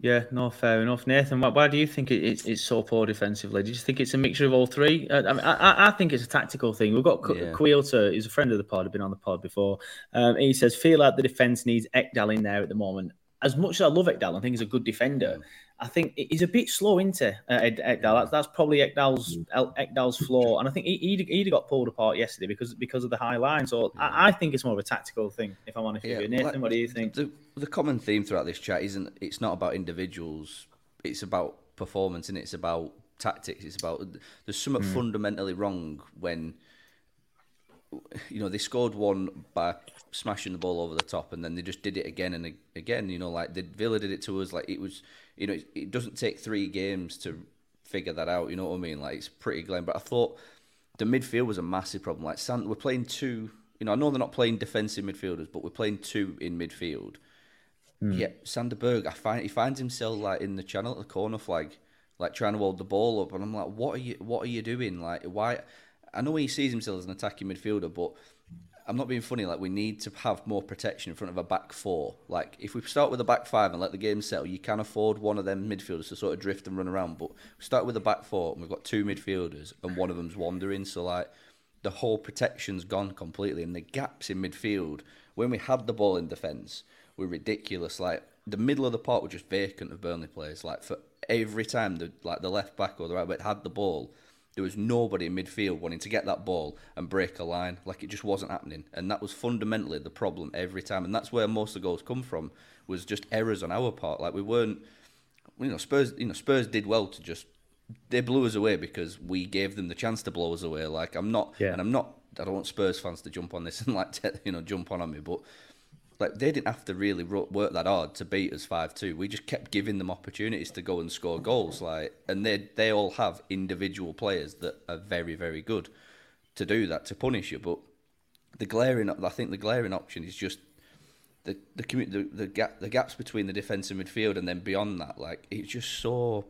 Yeah, no, fair enough, Nathan. Why, why do you think it, it's, it's so poor defensively? Do you think it's a mixture of all three? Uh, I, I, I think it's a tactical thing. We've got Yeah. Quilter, who's a friend of the pod, have been on the pod before. Um, he says, feel like the defence needs Ekdal in there at the moment. As much as I love Ekdal, I think he's a good defender. I think he's a bit slow into uh, Ekdal. That's, that's probably Ekdal's Ekdal's flaw, and I think he, he'd got pulled apart yesterday because because of the high line. So I, I think it's more of a tactical thing. If I'm honest with you, Nathan, like, what do you think? The, the common theme throughout this chat isn't it's not about individuals. It's about performance and it's about tactics. It's about there's something Hmm. fundamentally wrong when you know they scored one by smashing the ball over the top and then they just did it again and again. You know, like the Villa did it to us. Like it was, you know, it, it doesn't take three games to figure that out. You know what I mean? Like it's pretty glam. But I thought the midfield was a massive problem. Like San, we're playing two. You know, I know they're not playing defensive midfielders, but we're playing two in midfield. Hmm. Yeah, Sander Berge, I find he finds himself like in the channel at the corner flag, like trying to hold the ball up, and I'm like, what are you, what are you doing? Like, why? I know he sees himself as an attacking midfielder, but I'm not being funny. Like, we need to have more protection in front of a back four. Like, if we start with a back five and let the game settle, you can afford one of them midfielders to sort of drift and run around. But start with a back four, and we've got two midfielders, and one of them's wandering. So like, the whole protection's gone completely, and the gaps in midfield when we had the ball in defence were ridiculous. Like the middle of the park were just vacant of Burnley players. Like for every time the like the left back or the right back had the ball, there was nobody in midfield wanting to get that ball and break a line. Like it just wasn't happening, and that was fundamentally the problem every time. And that's where most of the goals come from was just errors on our part. Like we weren't, you know, Spurs. You know, Spurs did well to just they blew us away because we gave them the chance to blow us away. Like I'm not, Yeah. and I'm not. I don't want Spurs fans to jump on this and like you know jump on on me, but like they didn't have to really work that hard to beat us five two. We just kept giving them opportunities to go and score goals. Like, and they they all have individual players that are very very good to do that to punish you. But the glaring, I think the glaring option is just the the the, the gap the gaps between the defence and midfield, and then beyond that, like it's just so.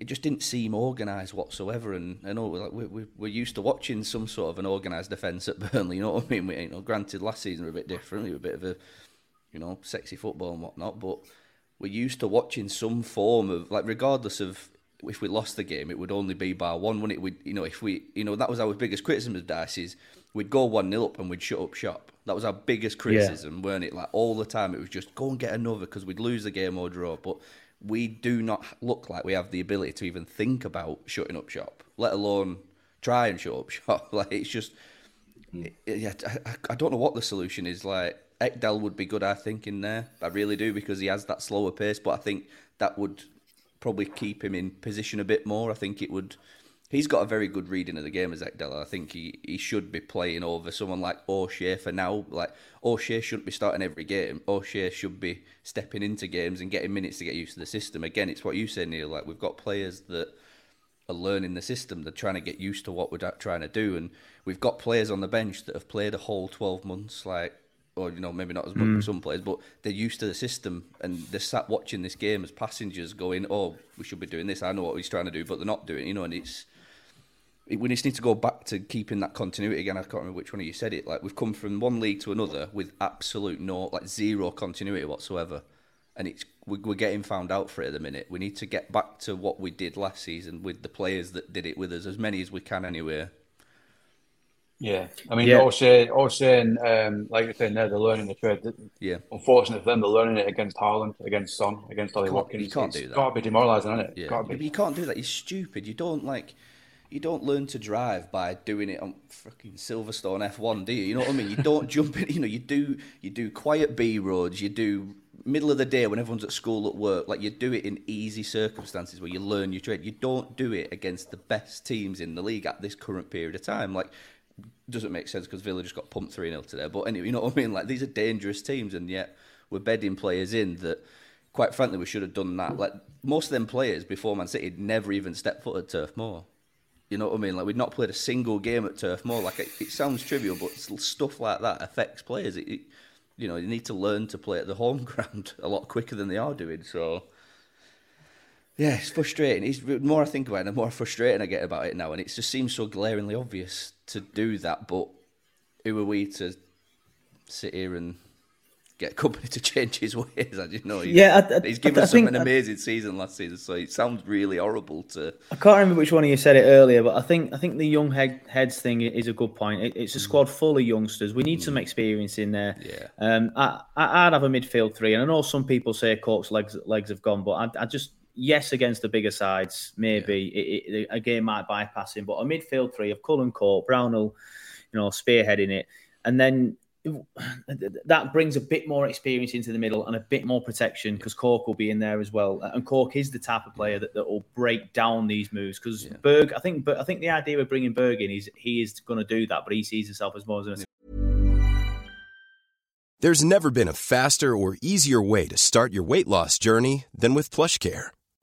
It just didn't seem organised whatsoever, and I know like we, we we're used to watching some sort of an organised defence at Burnley. You know what I mean? We, you know, granted, last season were a bit different. We were a bit of a, you know, sexy football and whatnot, but we're used to watching some form of like, regardless of if we lost the game, it would only be by one. Wouldn't it? We, you know, if we, you know, that was our biggest criticism of Dyche is we'd go one 0 up and we'd shut up shop. That was our biggest criticism, weren't it? Like all the time, it was just go and get another because we'd lose the game or draw. But we do not look like we have the ability to even think about shutting up shop, let alone try and shut up shop. Like it's just, hmm. it- yeah, I, I don't know what the solution is. Like Ekdal would be good, I think, in there. I really do because he has that slower pace. But I think that would probably keep him in position a bit more. I think it would. He's got a very good reading of the game as Ekdal. I think he, he should be playing over someone like O'Shea for now. Like O'Shea shouldn't be starting every game. O'Shea should be stepping into games and getting minutes to get used to the system. Again, it's what you said, Neil. Like we've got players that are learning the system. They're trying to get used to what we're trying to do, and we've got players on the bench that have played a whole twelve months. Like, or you know, maybe not as much mm. as some players, but they're used to the system, and they're sat watching this game as passengers, going, "Oh, we should be doing this. I know what he's trying to do, but they're not doing." it," You know, and it's it- we just need to go back to keeping that continuity again. I can't remember which one of you said it. Like we've come from one league to another with absolute no, like zero continuity whatsoever, and it's we're getting found out for it at the minute. We need to get back to what we did last season with the players that did it with us, as many as we can anyway. Yeah, I mean, Yeah. O'Shea, O'Shea, and um, like you're saying, there they're learning the trade. Yeah. Unfortunately for them, they're learning it against Haaland, against Son, against Ollie Watkins. you can't It's do that. Got to be demoralising, isn't it? Yeah, Got to but be. you can't do that. You're stupid. You don't like. You don't learn to drive by doing it on fucking Silverstone F1, do you? You know what I mean? You don't jump in. You know, you do. You do quiet B roads. You do middle of the day when everyone's at school at work. Like you do it in easy circumstances where you learn your trade. You don't do it against the best teams in the league at this current period of time. Like doesn't make sense because Villa just got pumped 3 0 today. But anyway, you know what I mean? Like, these are dangerous teams, and yet we're bedding players in that, quite frankly, we should have done that. Like, most of them players before Man City never even stepped foot at Turf Moor. You know what I mean? Like, we'd not played a single game at Turf Moor. Like, it, it sounds trivial, but stuff like that affects players. It, it, you know, you need to learn to play at the home ground a lot quicker than they are doing. So, yeah, it's frustrating. It's the more I think about it, the more frustrating I get about it now, and it just seems so glaringly obvious to do that. But who are we to sit here and get a Kompany to change his ways? I just know. He's, Yeah, I- I- he's given I us an amazing season last season, so it sounds really horrible to. I can't remember which one of you said it earlier, but I think I think the young head, heads thing is a good point. It, it's a squad full of youngsters. We need some experience in there. Yeah. Um, I, I I'd have a midfield three, and I know some people say Cork's legs legs have gone, but I, I just yes against the bigger sides, maybe it, it, a game might bypass him, but a midfield three of Cullen Cork, Brownhill, you know, spearheading it, and then. That brings a bit more experience into the middle and a bit more protection because Cork will be in there as well. And Cork is the type of player that, that will break down these moves. Because Berge, I think, but I think the idea of bringing Berge in is he is going to do that, but he sees himself as more as a There's never been a faster or easier way to start your weight loss journey than with PlushCare.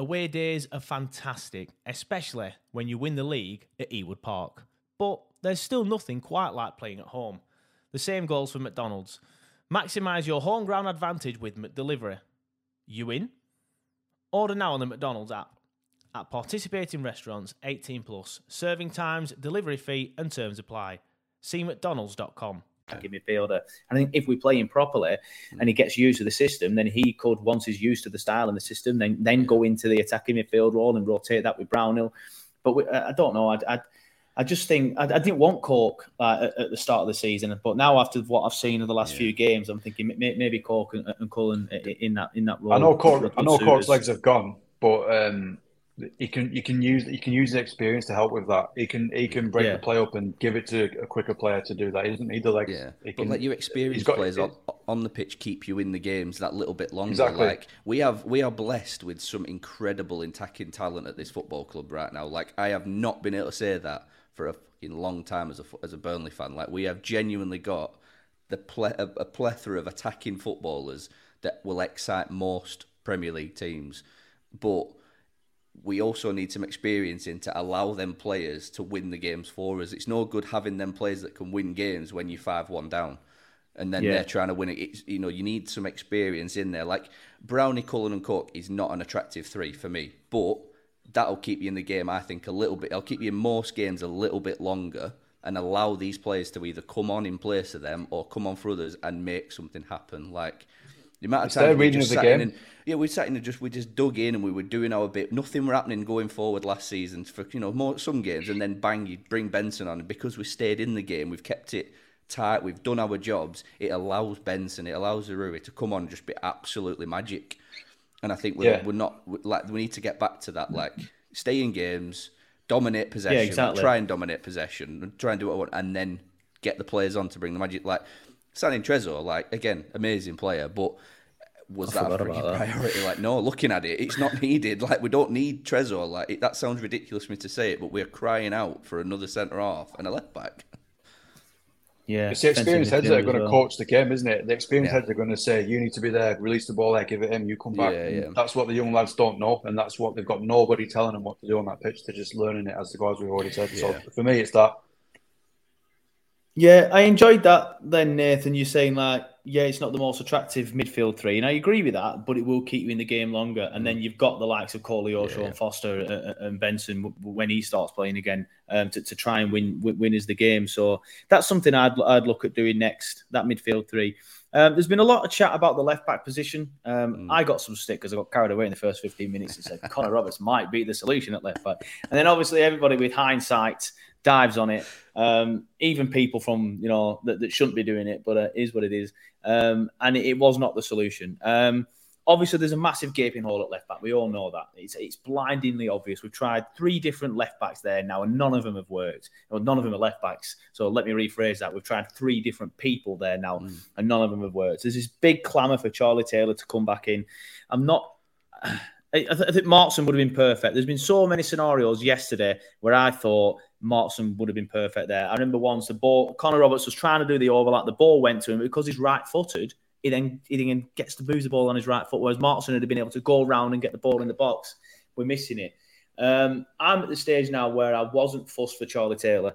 Away days are fantastic, especially when you win the league at Ewood Park. But there's still nothing quite like playing at home. The same goes for McDonald's. Maximise your home ground advantage with McDelivery. You in? Order now on the McDonald's app. At participating restaurants, 18 plus, serving times, delivery fee, and terms apply. See McDonald's.com. attacking midfielder. And I think if we play him properly and he gets used to the system, then he could, once he's used to the style and the system, then then go into the attacking midfield role and rotate that with Brownhill. But we, I don't know. I, I, I just think I, I didn't want Cork uh, at, at the start of the season, but now after what I've seen of the last few games, I'm thinking may- maybe Cork and, and Cullen in that in that role. I know Cork. I know Cork's legs have gone, but um, you can you can use you can use the experience to help with that. He can he can break Yeah. the play up and give it to a quicker player to do that. He doesn't need the legs. Yeah, He but can- let your experienced got- players on, on the pitch keep you in the games that little bit longer. Exactly. Like we have, we are blessed with some incredible attacking talent at this football club right now. Like I have not been able to say that for a fucking long time as a as a Burnley fan. Like we have genuinely got the ple- a, a plethora of attacking footballers that will excite most Premier League teams, but we also need some experience in to allow them players to win the games for us. It's no good having them players that can win games when you're five one down, and then Yeah. they're trying to win it. It's, you know, you need some experience in there. Like Brownie, Cullen, and Cork is not an attractive three for me, but that'll keep you in the game. I think a little bit. I'll keep you in most games a little bit longer. And allow these players to either come on in place of them or come on for others and make something happen. Like the amount of It's times we just sat in and yeah, we sat in and just we just dug in and we were doing our bit. Nothing were happening going forward last season for you know more some games, and then bang, you bring Benson on, and because we stayed in the game, we've kept it tight. We've done our jobs. It allows Benson, it allows Zaroury to come on and just be absolutely magic. And I think we're, Yeah. we're not like we need to get back to that. Like stay in games, dominate possession, exactly. try and dominate possession, and try and do what I want, and then get the players on to bring the magic. Like signing Trésor, like again, amazing player, but was I that a forgot about that. priority? Like, no, looking at it, it's not needed. Like, we don't need Trésor. Like, it, that sounds ridiculous for me to say it, but we're crying out for another centre half and a left back. Yeah, it's the experienced heads that are going to well. coach the game, isn't it? The experienced Yeah. heads are going to say, "You need to be there, release the ball there, give it him, you come back." Yeah, yeah. That's what the young lads don't know, and that's what they've got nobody telling them what to do on that pitch. They're just learning it as the guys we've already said. Yeah. So for me, it's that. Yeah, I enjoyed that. Then Nathan, you're saying like, yeah, it's not the most attractive midfield three, and I agree with that, but it will keep you in the game longer. And then you've got the likes of Coley, Osho, and Foster, uh, uh, and Benson when he starts playing again um, to, to try and win win as the game. So that's something I'd I'd look at doing next. That midfield three. Um, there's been a lot of chat about the left back position. Um, I got some stick because I got carried away in the first 15 minutes and said Connor Roberts might be the solution at left back. And then obviously everybody with hindsight dives on it. Um, even people from you know that, that shouldn't be doing it, but uh, it is what it is. Um, and it, it was not the solution. Um, obviously, there's a massive gaping hole at left back. We all know that. It's, it's blindingly obvious. We've tried three different left backs there now, and none of them have worked. Well, none of them are left backs. So let me rephrase that. We've tried three different people there now, and none of them have worked. There's this big clamour for Charlie Taylor to come back in. I'm not. I, th- I think Martin would have been perfect. There's been so many scenarios yesterday where I thought Martin would have been perfect there. I remember once the ball, Connor Roberts was trying to do the overlap. The ball went to him because he's right footed. He then he then gets to boost the ball on his right foot, whereas Martin had been able to go around and get the ball in the box. We're missing it. Um, I'm at the stage now where I wasn't fussed for Charlie Taylor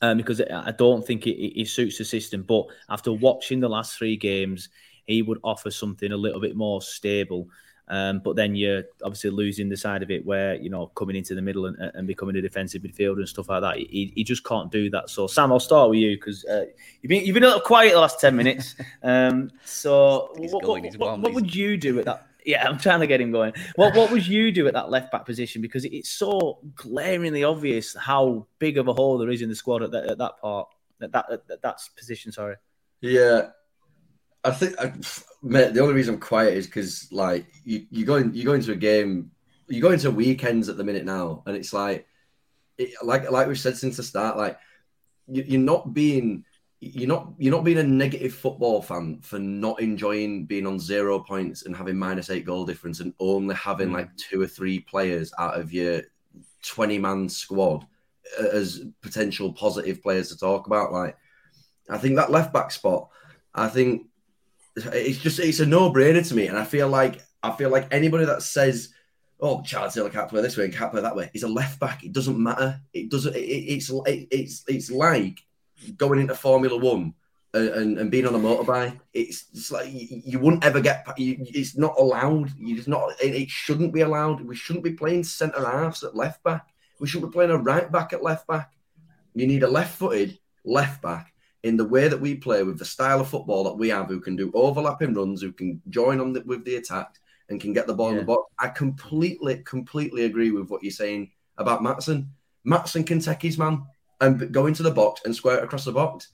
um, because I I don't think it, it, it suits the system. But after watching the last three games, he would offer something a little bit more stable. Um, but then you're obviously losing the side of it where, you know, coming into the middle and, and becoming a defensive midfielder and stuff like that. He, he just can't do that. So, Sam, I'll start with you because uh, you've, been, you've been a little quiet the last 10 minutes. Um, so, He's what, going, what, what, what would you do at that? Yeah, I'm trying to get him going. What what would you do at that left back position? Because it's so glaringly obvious how big of a hole there is in the squad at that, at that part, at that, at that, that position. Sorry. Yeah, I think, I, mate. The only reason I'm quiet is because like you you go in, you go into a game, you go into weekends at the minute now, and it's like, it, like like we've said since the start, like you, you're not being. You're not you're not being a negative football fan for not enjoying being on zero points and having minus eight goal difference and only having like mm. two or three players out of your twenty man squad as potential positive players to talk about. Like, I think that left back spot, I think it's just it's a no brainer to me, and I feel like I feel like anybody that says, "Oh, Charles Taylor can't play this way and can't play that way," he's a left back. It doesn't matter. It doesn't. It, it's it, it's it's like going into Formula One. And, and, and being on a motorbike, it's, it's like you, you wouldn't ever get. You, it's not allowed. You just not. It, it shouldn't be allowed. We shouldn't be playing centre halves at left back. We should be playing a right back at left back. You need a left-footed left back in the way that we play with the style of football that we have, who can do overlapping runs, who can join on the, with the attack and can get the ball in the box. I completely, completely agree with what you're saying about Maatsen. Maatsen can take his man and go into the box and square it across the box.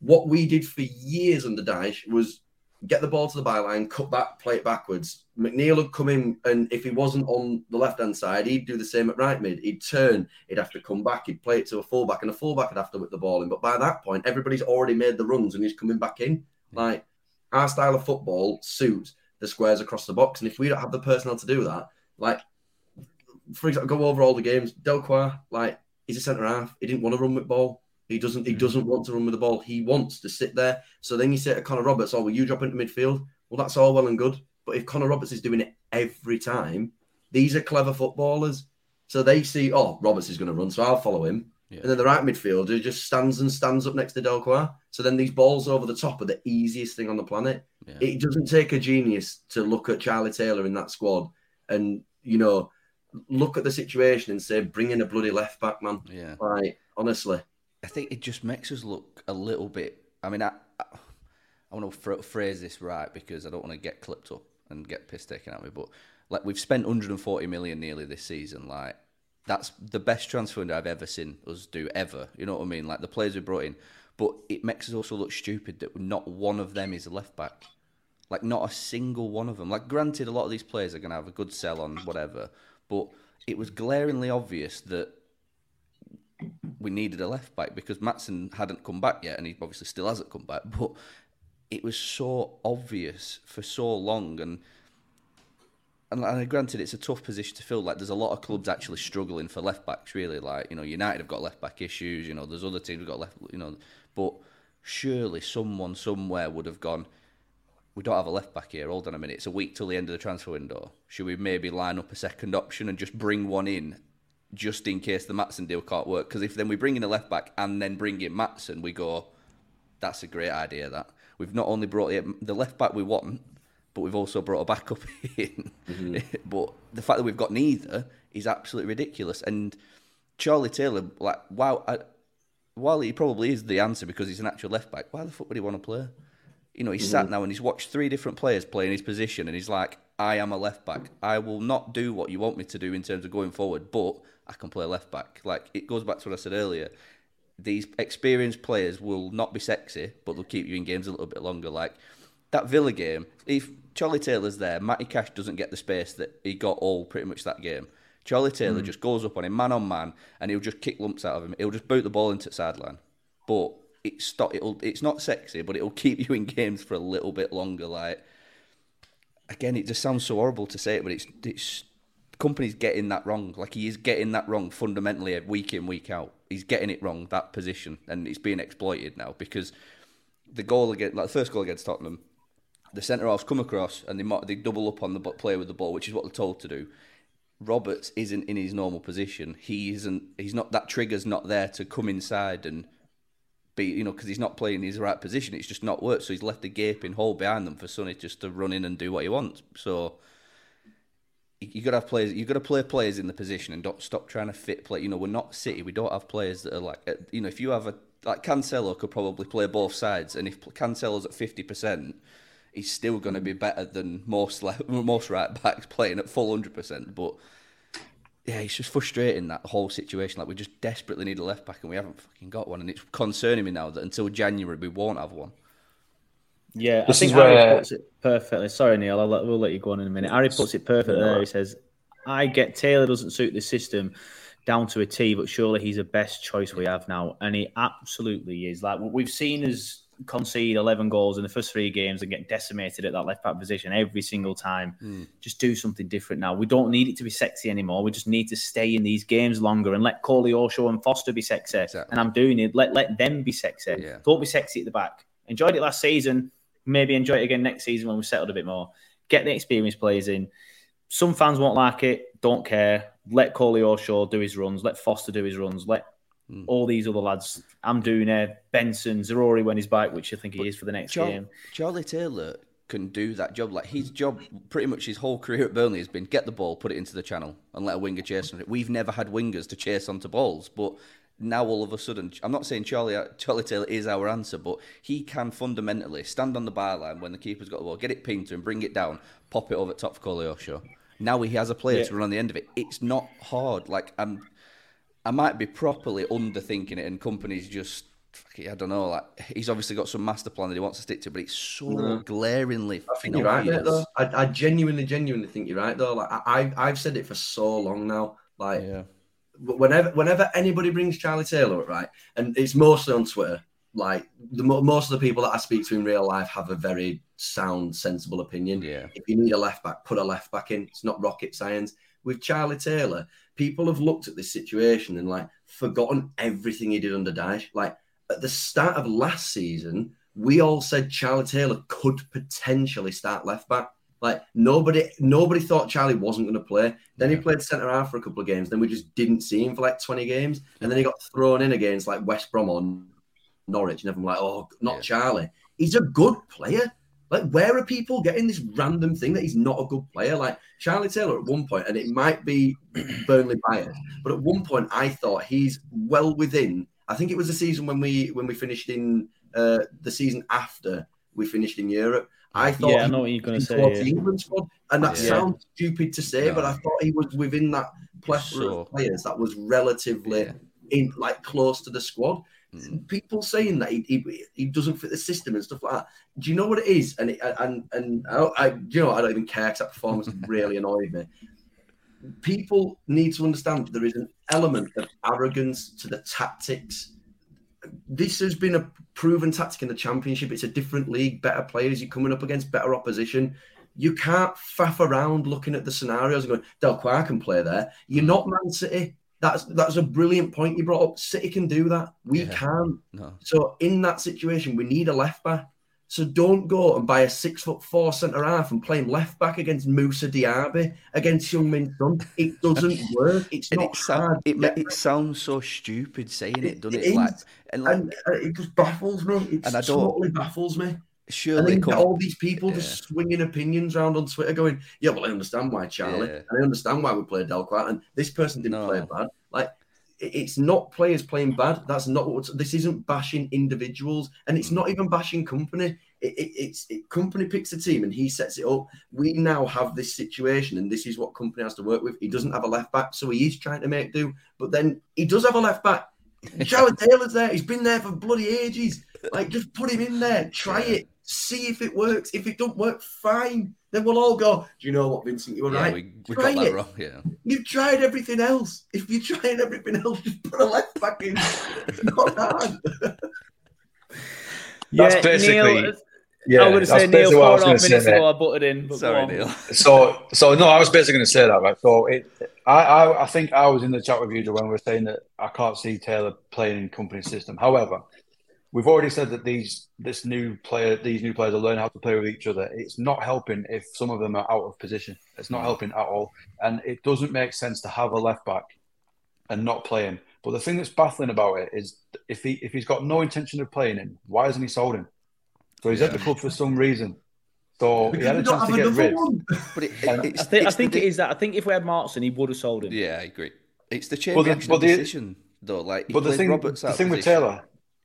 What we did for years under Dyche was get the ball to the byline, cut back, play it backwards. McNeil would come in, and if he wasn't on the left hand side, he'd do the same at right mid. He'd turn, he'd have to come back, he'd play it to a fullback, and a fullback would have to whip the ball in. But by that point, everybody's already made the runs and he's coming back in. Like our style of football suits the squares across the box, and if we don't have the personnel to do that, like for example, go over all the games. Delcroix, like he's a centre half. He didn't want to run with ball. He doesn't. He hmm. doesn't want to run with the ball. He wants to sit there. So then you say to Connor Roberts, "Oh, will you drop into midfield?" Well, that's all well and good. But if Connor Roberts is doing it every time, these are clever footballers. So they see, "Oh, Roberts is going to run, so I'll follow him." And then the right midfielder just stands and stands up next to Delcroix. So then these balls over the top are the easiest thing on the planet. It doesn't take a genius to look at Charlie Taylor in that squad and you know look at the situation and say, "Bring in a bloody left back, man." Yeah. Like honestly. I think it just makes us look a little bit. I mean, I I, want to phrase this right because I don't want to get clipped up and get piss taken at me. But like we've spent 140 million nearly this season. Like that's the best transfer window I've ever seen us do ever. You know what I mean? Like the players we brought in, but it makes us also look stupid that not one of them is a left back. Like not a single one of them. Like granted, a lot of these players are going to have a good sell on whatever, but it was glaringly obvious that we needed a left back because Maatsen hadn't come back yet, and he obviously still hasn't come back. But it was so obvious for so long, and and, and granted, it's a tough position to fill. Like, there's a lot of clubs actually struggling for left backs. Really, like you know, United have got left back issues. You know, there's other teams who've got left. You know, but surely someone somewhere would have gone. We don't have a left back here. Hold on a minute. It's a week till the end of the transfer window. Should we maybe line up a second option and just bring one in, just in case the Maatsen deal can't work? Because if then we bring in a left back and then bring in Maatsen, we go, that's a great idea. That we've not only brought the left back we want, but we've also brought a backup in. Mm-hmm. but the fact that we've got neither is absolutely ridiculous. And Charlie Taylor, like, wow, I, while he probably is the answer because he's an actual left back, why the fuck would he want to play? You know, he's mm-hmm. sat now and he's watched three different players play in his position, and he's like, I am a left back. I will not do what you want me to do in terms of going forward, but I can play left back. Like, it goes back to what I said earlier. These experienced players will not be sexy, but they'll keep you in games a little bit longer. Like, that Villa game, if Charlie Taylor's there, Matty Cash doesn't get the space that he got all pretty much that game. Charlie Taylor mm. just goes up on him man on man, and he'll just kick lumps out of him. He'll just boot the ball into the sideline. But it's not. It'll. It's not sexy, but it'll keep you in games for a little bit longer. Like again, it just sounds so horrible to say it, but it's it's Kompany's getting that wrong. Like he is getting that wrong fundamentally week in week out. He's getting it wrong that position, and it's being exploited now because the goal against like the first goal against Tottenham, the centre halves come across and they they double up on the player with the ball, which is what they're told to do. Roberts isn't in his normal position. He isn't. He's not. That trigger's not there to come inside and be. You know, because he's not playing his right position. It's just not worked. So he's left a gaping hole behind them for Sonny just to run in and do what he wants. So you got to have players. You got to play players in the position and don't stop trying to fit play. You know, we're not City. We don't have players that are like. Uh, you know, if you have a like Cancelo could probably play both sides, and if Cancelo's at fifty percent he's still going to be better than most most right backs playing at full hundred percent. But yeah, it's just frustrating that whole situation. Like we just desperately need a left back and we haven't fucking got one, and it's concerning me now that until January we won't have one. Yeah, this I think Harry where... puts it perfectly. Sorry, Neil, I'll let, we'll let you go on in a minute. Harry puts it perfectly there. He says, "I get Taylor doesn't suit the system." down to a T, but surely he's the best choice we have now, and he absolutely is. Like what we've seen as concede 11 goals in the first three games and get decimated at that left back position every single time. Mm. Just do something different now. We don't need it to be sexy anymore. We just need to stay in these games longer and let Koleosho and Foster be sexy. Exactly. And I'm doing it. Let let them be sexy. Yeah. Don't be sexy at the back. Enjoyed it last season. Maybe enjoy it again next season when we've settled a bit more. Get the experienced players in. Some fans won't like it. Don't care. Let Koleosho do his runs. Let Foster do his runs. Let Mm. All these other lads, Amdouni, Benson, Zaroury when he's back, which I think he is for the next Char- game. Charlie Taylor can do that job. Like his job, pretty much his whole career at Burnley has been get the ball, put it into the channel, and let a winger chase on it. We've never had wingers to chase onto balls, but now all of a sudden, I'm not saying Charlie Charlie Taylor is our answer, but he can fundamentally stand on the byline when the keeper's got the ball, get it pinned to him, bring it down, pop it over top of Koleosho. Now he has a player yeah. to run on the end of it. It's not hard. Like I'm I might be properly underthinking it, and Kompany's just. I don't know. Like he's obviously got some master plan that he wants to stick to, but it's so glaringly. I think you're right, mate, though. I, I, genuinely, genuinely think you're right, though. Like I, I've said it for so long now. Like, yeah. whenever, whenever anybody brings Charlie Taylor up, right, and it's mostly on Twitter. Like the most of the people that I speak to in real life have a very sound, sensible opinion. Yeah. If you need a left back, put a left back in. It's not rocket science. With Charlie Taylor, people have looked at this situation and like forgotten everything he did under Dyche. Like at the start of last season, we all said Charlie Taylor could potentially start left back. Like nobody, nobody thought Charlie wasn't going to play. Then he played centre half for a couple of games. Then we just didn't see him for like twenty games, and then he got thrown in against like West Brom on Norwich, and everyone like, "Oh, not yeah. Charlie." He's a good player. Like, where are people getting this random thing that he's not a good player? Like Charlie Taylor at one point, and it might be Burnley biased, but at one point I thought he's well within. I think it was the season when we when we finished in uh, the season after we finished in Europe. I thought, yeah, I know what you're going to say. Yeah. The England squad, and that yeah. sounds stupid to say, no. but I thought he was within that plethora sure. of players that was relatively yeah. in like close to the squad. Mm. People saying that he, he, he doesn't fit the system and stuff like that. Do you know what it is? And it, and and I, I you know I don't even care because that performance really annoyed me. People need to understand there is an element of arrogance to the tactics. This has been a proven tactic in the championship. It's a different league, better players. You're coming up against better opposition. You can't faff around looking at the scenarios and going, Delcroix can play there. You're not Man City. That's that's a brilliant point you brought up. City can do that. We Yeah. can't. No. So in that situation, we need a left back. So don't go and buy a six foot four centre half and play him left back against Moussa Diaby against Young Min Son. It doesn't work. It's not it, hard. it, ma- it sounds so stupid saying it, doesn't it? It Like, and like, and uh, it just baffles me. It And I don't- totally baffles me. Surely and then come- all these people just swinging opinions around on Twitter, going, "Yeah, well, I understand why Charlie, Yeah. I understand why we played Delcroix, and this person didn't play bad." Like, it's not players playing bad. That's not what. This isn't bashing individuals, and it's not mm. even bashing Kompany. It, it, it's it, Kompany picks a team and he sets it up. We now have this situation, and this is what Kompany has to work with. He doesn't have a left back, so he is trying to make do. But then he does have a left back. Charlie Taylor's there. He's been there for bloody ages. Like, just put him in there. Try it. See if it works. If it don't work, fine. Then we'll all go. Do you know what, Vincent? You were yeah, right. we, we Try got that it. wrong. Yeah. You've tried everything else. If you're trying everything else, just put a left back in. Not hard. That's Yeah, basically. Neil, yeah, I'm going to that's say Neil basically what I four was going to minutes say. ago. I butted in. But Sorry. Neil. So, so no, I was basically going to say that, right? So, it, I, I, I think I was in the chat with you Joe, when we were saying that I can't see Taylor playing in Kompany system. However, we've already said that these this new player, these new players are learning how to play with each other. It's not helping if some of them are out of position. It's not mm. helping at all, and it doesn't make sense to have a left back and not play him. But the thing that's baffling about it is if he if he's got no intention of playing him, why hasn't he sold him? So he's at the club for some reason. So he had a chance to get rid. But it, And- it's, I think, I it's think the, it is that. I think if we had Martin, he would have sold him. Yeah, I agree. It's the chain Well, the- reaction of the- decision, though. Like, But the thing, the out of thing with. Taylor,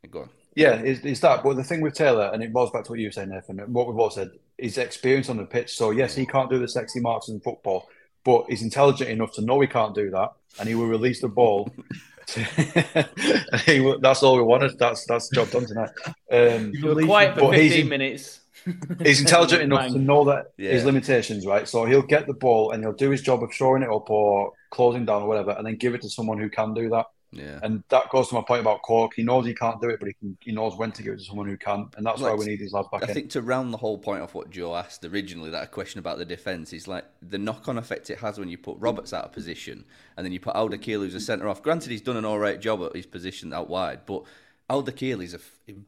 Go on. Yeah, is, is that. But the thing with Taylor, and it boils back to what you were saying, Nathan. What we've all said, his experience on the pitch. So yes, he can't do the sexy marks in football, but he's intelligent enough to know he can't do that, and he will release the ball. he will, that's all we wanted. That's that's job done tonight. Um, You were quiet for but he's 15 in- minutes. He's intelligent enough to know that Yeah. his limitations, right? So he'll get the ball and he'll do his job of shoring it up or closing down or whatever, and then give it to someone who can do that. Yeah. And that goes to my point about Cork. He knows he can't do it, but he can. He knows when to give it to someone who can, and that's why we need these lads back I in. think to round the whole point off what Joe asked originally, that question about the defence is like the knock-on effect it has when you put Roberts out of position and then you put Al-Dakhil, who's a centre off. Granted, he's done an all right job at his position out wide, but Al-Dakhil is a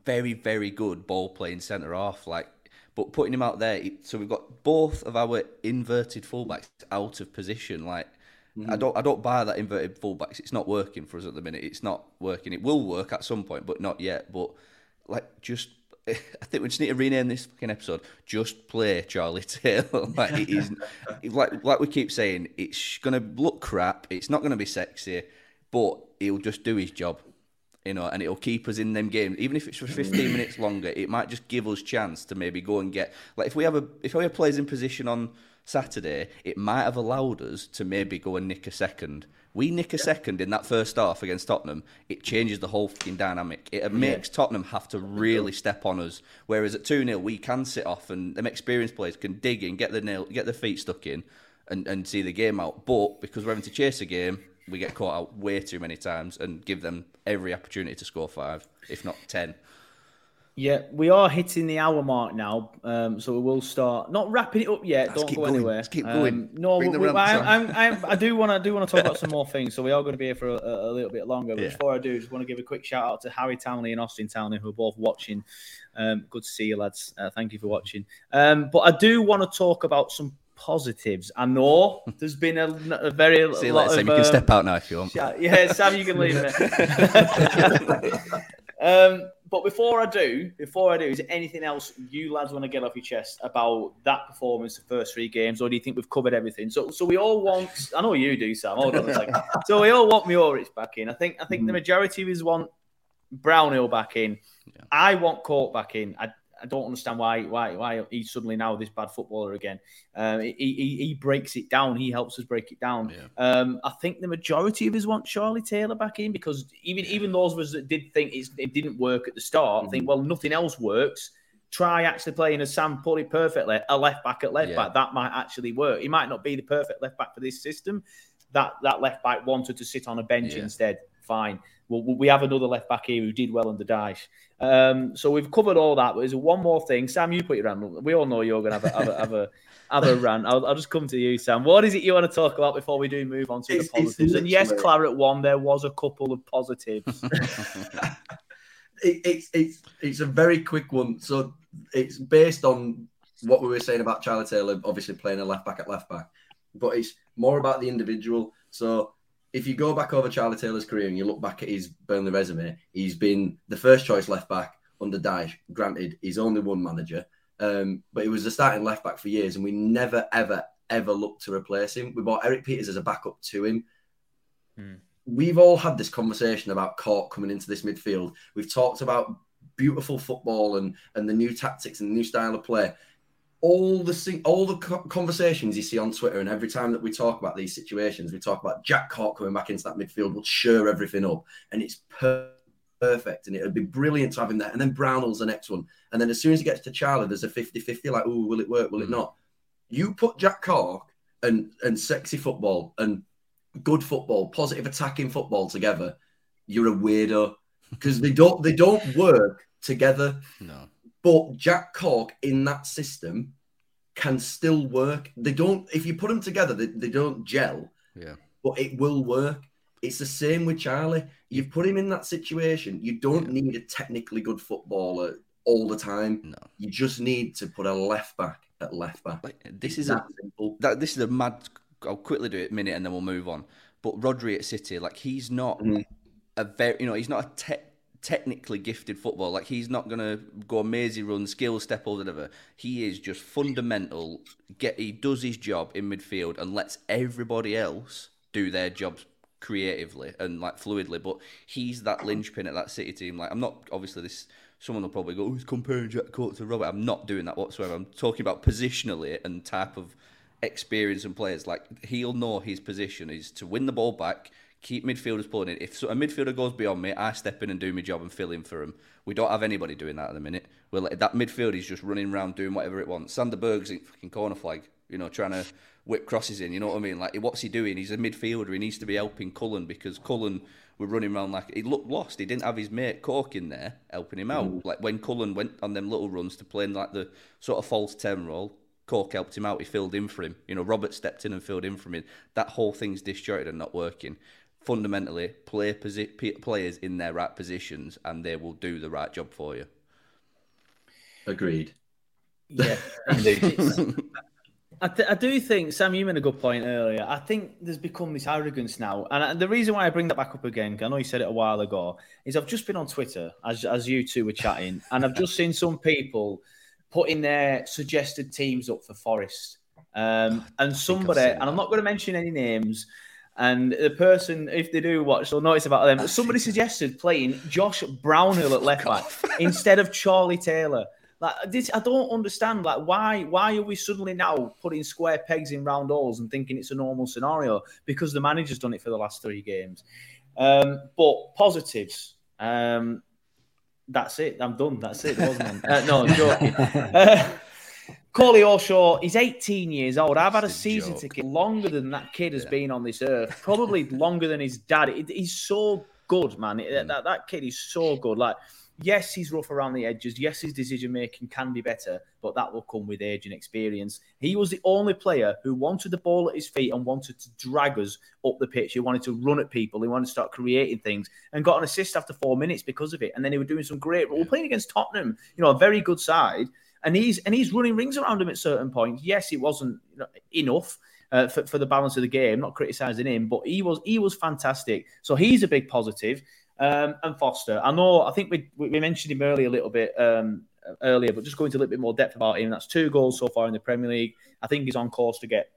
very, very good ball-playing centre off. Like, but putting him out there, so we've got both of our inverted fullbacks out of position. Like, I mm-hmm. don't, I don't buy that inverted fullbacks. It's not working for us at the minute. It's not working. It will work at some point, but not yet. But like, just I think we just need to rename this fucking episode. Just play Charlie Taylor. like it is, like like we keep saying, it's gonna look crap. It's not gonna be sexy, but he'll just do his job. You know, and it'll keep us in them games, even if it's for 15 minutes longer. It might just give us chance to maybe go and get like if we have a if we have players in position on Saturday, it might have allowed us to maybe go and nick a second. We nick a second in that first half against Tottenham, it changes the whole fucking dynamic. It makes Tottenham have to really step on us. Whereas at 2 0, we can sit off and them experienced players can dig in, get the nail, get their feet stuck in, and, and see the game out. But because we're having to chase a game, we get caught out way too many times and give them every opportunity to score five, if not 10. Yeah, we are hitting the hour mark now, um, so we will start not wrapping it up yet. Let's don't keep go going, anywhere. let's keep Um, going. no, we, we- I. I'm, I'm, I do want to do want to talk about some more things, so we are going to be here for a, a little bit longer. But Yeah. before I do, I just want to give a quick shout out to Harry Townley and Austin Townley, who are both watching. Um, good to see you, lads. Uh, thank you for watching. Um, but I do want to talk about some positives. I know there's been a, a very See you lot later, Sam. You can um, step out now if you want. yeah, yeah, Sam, you can leave it. um, but before I do, before I do, is there anything else you lads want to get off your chest about that performance, the first three games, or do you think we've covered everything? So, so we all want. I know you do, Sam. Hold on a second. So we all want Muric back in. I think. I think the majority of us want Brownhill back in. I want Cork back in. I, I don't understand why why why he's suddenly now this bad footballer again. Um, he, he he breaks it down. He helps us break it down. Um, I think the majority of us want Charlie Taylor back in because even even those of us that did think it's, it didn't work at the start think well nothing else works. Try actually playing as Sam put it perfectly, a left back at left Yeah. back. That might actually work. He might not be the perfect left back for this system. that that left back wanted to sit on a bench Yeah. instead. Fine. Well, we have another left back here who did well under Dyche. Um, so we've covered all that. But there's one more thing. Sam, you put your hand up. We all know you're going to have a, have a, have a, have a rant. I'll, I'll just come to you, Sam. What is it you want to talk about before we do move on to It's- the it's positives? And yes, literally- Claret won. There was a couple of positives. it, it's it's it's a very quick one. So it's based on what we were saying about Charlie Taylor, obviously playing a left back at left back, but it's more about the individual. So if you go back over Charlie Taylor's career and you look back at his Burnley resume, he's been the first choice left back under Dyche. Granted, he's only one manager, um, but he was the starting left back for years, and we never, ever, ever looked to replace him. We bought Erik Pieters as a backup to him. We've all had this conversation about Cork coming into this midfield. We've talked about beautiful football and and the new tactics and the new style of play. All the all the conversations you see on Twitter, and every time that we talk about these situations, we talk about Jack Cork coming back into that midfield will sure everything up, and it's per- perfect, and it would be brilliant to have him there. And then Brownhill's the next one, and then as soon as he gets to Charlie, there's a 50-50, like, oh, will it work? Will it hmm. not? You put Jack Cork and and sexy football and good football, positive attacking football together, you're a weirdo because they don't they don't work together. No. But Jack Cork in that system can still work. They don't if you put them together, they, they don't gel, Yeah. but it will work. It's the same with Charlie. You've put him in that situation. You don't need a technically good footballer all the time. No. You just need to put a left back at left back. This It's is that a simple. that this is a mad. I'll quickly do it a minute and then we'll move on. But Rodri at City, like he's not mm-hmm. a very, you know, he's not a te- technically gifted football. Like he's not gonna go amazing run, skill step or whatever. He is just fundamental. Get he does his job in midfield and lets everybody else do their jobs creatively and like fluidly. But he's that linchpin at that City team. Like I'm not obviously this. Someone will probably go, "Oh, he's comparing Jack Cork to Rodri." I'm not doing that whatsoever. I'm talking about positionally and type of experience and players. Like he'll know his position is to win the ball back, keep midfielders pulling it. If a midfielder goes beyond me, I step in and do my job and fill in for him. We don't have anybody doing that at the minute. We're that midfield is just running around doing whatever it wants. Sander Berge's in fucking corner flag, you know, trying to whip crosses in. You know what I mean? Like, what's he doing? He's a midfielder. He needs to be helping Cullen because Cullen were running around like he looked lost. He didn't have his mate Cork in there helping him out. Mm. Like when Cullen went on them little runs to play in like the sort of false ten role, Cork helped him out. He filled in for him. You know, Rodri stepped in and filled in for him. That whole thing's disjointed and not working. Fundamentally, play posi- p- players in their right positions, and they will do the right job for you. Agreed. Yeah, I, th- I do think Sam, you made a good point earlier. I think there's become this arrogance now, and I, the reason why I bring that back up again, I know you said it a while ago, is I've just been on Twitter as as you two were chatting, and I've just seen some people putting their suggested teams up for Forest, um, and somebody, and I'm not going to mention any names. And the person, if they do watch, they'll notice about them. Somebody suggested playing Josh Brownhill at left back instead of Charlie Taylor. Like this, I don't understand. Like why? Why are we suddenly now putting square pegs in round holes and thinking it's a normal scenario? Because the manager's done it for the last three games. Um, but positives. Um, that's it. I'm done. That's it. Wasn't. Uh, no, I'm joking. Uh, Koleosho, he's 18 years old. I've had a season ticket longer than that kid has been on this earth, probably longer than his dad. He's so good, man. It- that, that kid is so good. Like, yes, he's rough around the edges. Yes, his decision making can be better, but that will come with age and experience. He was the only player who wanted the ball at his feet and wanted to drag us up the pitch. He wanted to run at people. He wanted to start creating things and got an assist after four minutes because of it. And then he was doing some great. We're playing against Tottenham, you know, a very good side and he's and he's running rings around him at certain points. Yes, it wasn't enough uh, for, for the balance of the game. Not criticizing him, but he was he was fantastic. So he's a big positive. Um, and Foster, I know. I think we we mentioned him earlier a little bit um, earlier, but just going into a little bit more depth about him. That's two goals so far in the Premier League. I think he's on course to get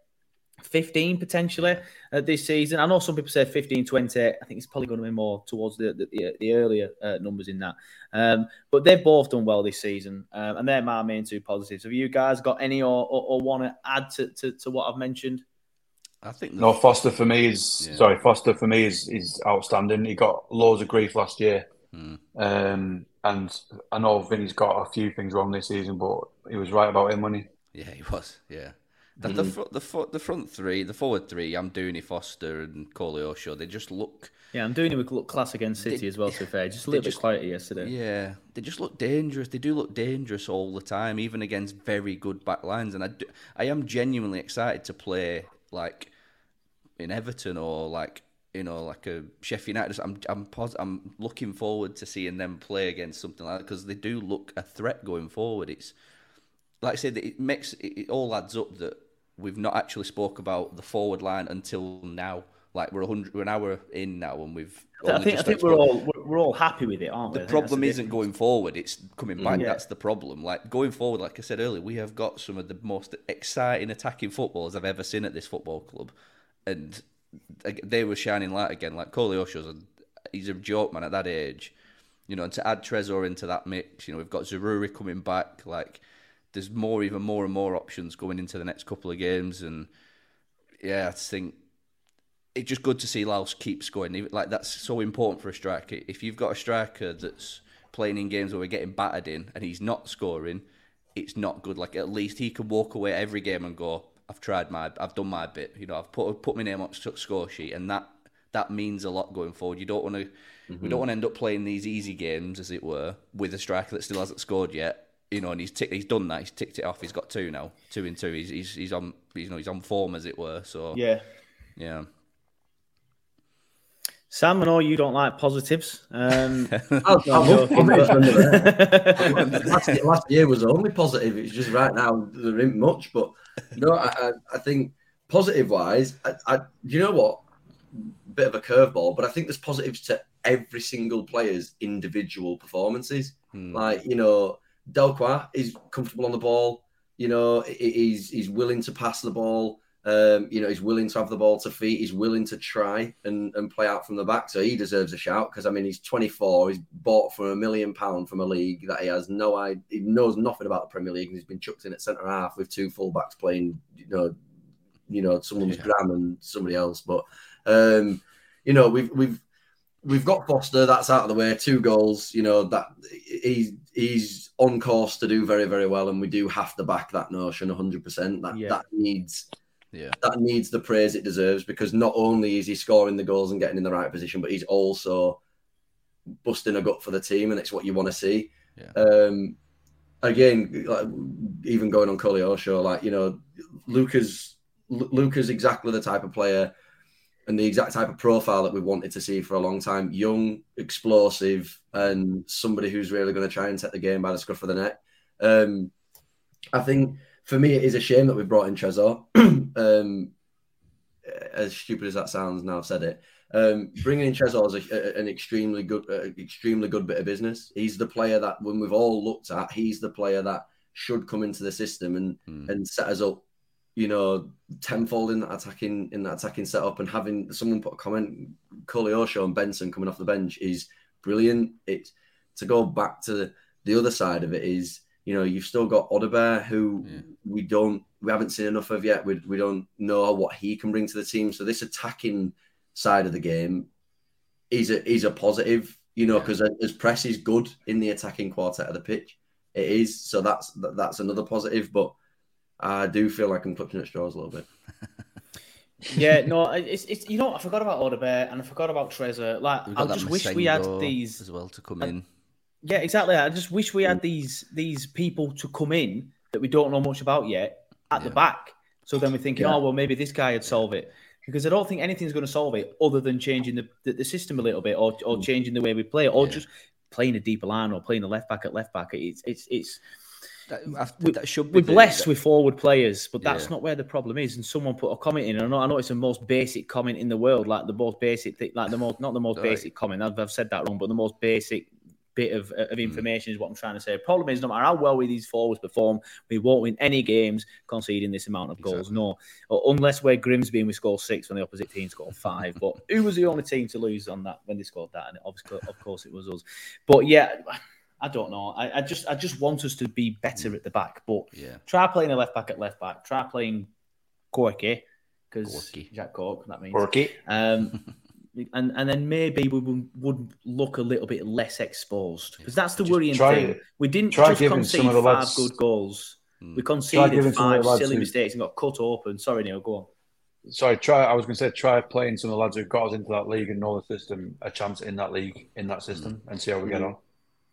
15 potentially uh, this season. I know some people say 15, 20. I think it's probably going to be more towards the the, the earlier uh, numbers in that. Um, but they've both done well this season, um, and they're my main two positives. Have you guys got any or, or, or want to add to, to, to what I've mentioned? I think No, Foster for me is sorry. Foster for me is is outstanding. He got loads of grief last year, um, and I know Vinny's got a few things wrong this season, but he was right about him, wasn't he? Yeah, he was. Yeah. The, the, mm-hmm. fr- the, the front three, the forward three, Amdouni, Foster, and Koleosho. They just look. Yeah, I'm doing it with look class against City They- as well. To be fair, just a little just- bit quieter yesterday. Yeah, they just look dangerous. They do look dangerous all the time, even against very good back lines. And I, do, I am genuinely excited to play like in Everton or like you know like a Sheffield United. I'm I'm pos- I'm looking forward to seeing them play against something like that because they do look a threat going forward. It's like I said, it makes it all adds up that we've not actually spoke about the forward line until now. Like we're a hundred, we're an hour in now, and we've. I think I think we're all we're, we're all happy with it, aren't we? the I think that's problem isn't difference. going forward; it's coming back. Yeah. That's the problem. Like going forward, like I said earlier, we have got some of the most exciting attacking footballers I've ever seen at this football club, and they were shining light again. Like Koleosho's, a, he's a joke man at that age, you know. And to add Trésor into that mix, you know, we've got Zaroury coming back. Like there's more, even more and more options going into the next couple of games, and yeah, I think it's just good to see Laos keep scoring. Like that's so important for a striker. If you've got a striker that's playing in games where we're getting battered in and he's not scoring, it's not good. Like at least he can walk away every game and go, "I've tried my, I've done my bit." You know, I've put put my name on the score sheet, and that that means a lot going forward. You don't want to, we mm-hmm. don't want to end up playing these easy games, as it were, with a striker that still hasn't scored yet. You know, and he's tick, he's done that. He's ticked it off. He's got two now, two and two. He's he's, he's on, you know, he's on form, as it were. So Yeah. yeah. Sam, I know you don't like positives. Um, I'll- no, I'll I'm look joking, positive but- when they're last, year, last year was only positive. It's just right now there isn't much. But no, I, I, I think positive wise, I, I, you know what? Bit of a curveball, but I think there's positives to every single player's individual performances. Like you know, Delcroix is comfortable on the ball. You know, he's he's willing to pass the ball. Um, you know, he's willing to have the ball to feet. He's willing to try and, and play out from the back. So he deserves a shout because I mean, he's 24. He's bought for a million pound from a league that he has no idea. He knows nothing about the Premier League, and he's been chucked in at centre half with two fullbacks playing. You know, you know, someone's Graham and somebody else. But um, you know, we've we've we've got Foster. That's out of the way. Two goals. You know that he's he's on course to do very very well, and we do have to back that notion 100. percent That Yeah. that needs Yeah. that needs the praise it deserves because not only is he scoring the goals and getting in the right position, but he's also busting a gut for the team, and it's what you want to see. Yeah. Um, again, like, even going on Koleosho, like you know, Luca's Luca's exactly the type of player and the exact type of profile that we wanted to see for a long time. Young, explosive, and somebody who's really going to try and take the game by the scruff of the neck. Um, I think for me, it is a shame that we brought in Trésor. um, as stupid as that sounds, now I've said it. Um, bringing in Trésor is a, a- an extremely good, uh, extremely good bit of business. He's the player that, when we've all looked at, he's the player that should come into the system and and set us up, you know, tenfold in that attacking in that attacking setup. And having someone put a comment, Koleosho and Benson coming off the bench is brilliant. It's to go back to the other side of it is, you know, you've still got Odobert who we don't we haven't seen enough of yet. We, we don't know what he can bring to the team. So this attacking side of the game is a is a positive, you know, because as press is good in the attacking quartet of the pitch, it is. So that's that's another positive. But I do feel like I'm clutching at straws a little bit. yeah, no, it's, it's you know I forgot about Odobert and I forgot about Trésor. Like I just wish we had these as well to come I- in. Yeah, exactly. I just wish we had these these people to come in that we don't know much about yet at the back. So then we're thinking, Yeah. oh well, maybe this guy would solve it because I don't think anything's going to solve it other than changing the, the, the system a little bit or, or changing the way we play or just playing a deeper line or playing a left back at left back. It's it's it's. That, we, that should be we're blessed with forward players, but that's Yeah. not where the problem is. And someone put a comment in, and I know, I know it's the most basic comment in the world, like the most basic thing, like the most not the most Right. basic comment. I've, I've said that wrong, but the most basic bit of, of hmm. information is what I'm trying to say. Problem is, no matter how well we these forwards perform, we won't win any games conceding this amount of goals. No, unless we're Grimsby and we score six when the opposite team scored five. but who was the only team to lose on that when they scored that? And obviously, of course, it was us. But yeah. I don't know. I, I just I just want us to be better mm. at the back. But Yeah. try playing a left back at left back. Try playing Corky because Jack Cork. That means Corky. Um, and and then maybe we would, would look a little bit less exposed because that's the Just worrying try- thing. We didn't try just giving concede some of the five lads- good goals. Mm. We conceded some five silly who- mistakes and got cut open. Sorry, Neil, go on. Sorry, try. I was going to say try playing some of the lads who got us into that league and know the system a chance in that league in that system mm. and see how we get on.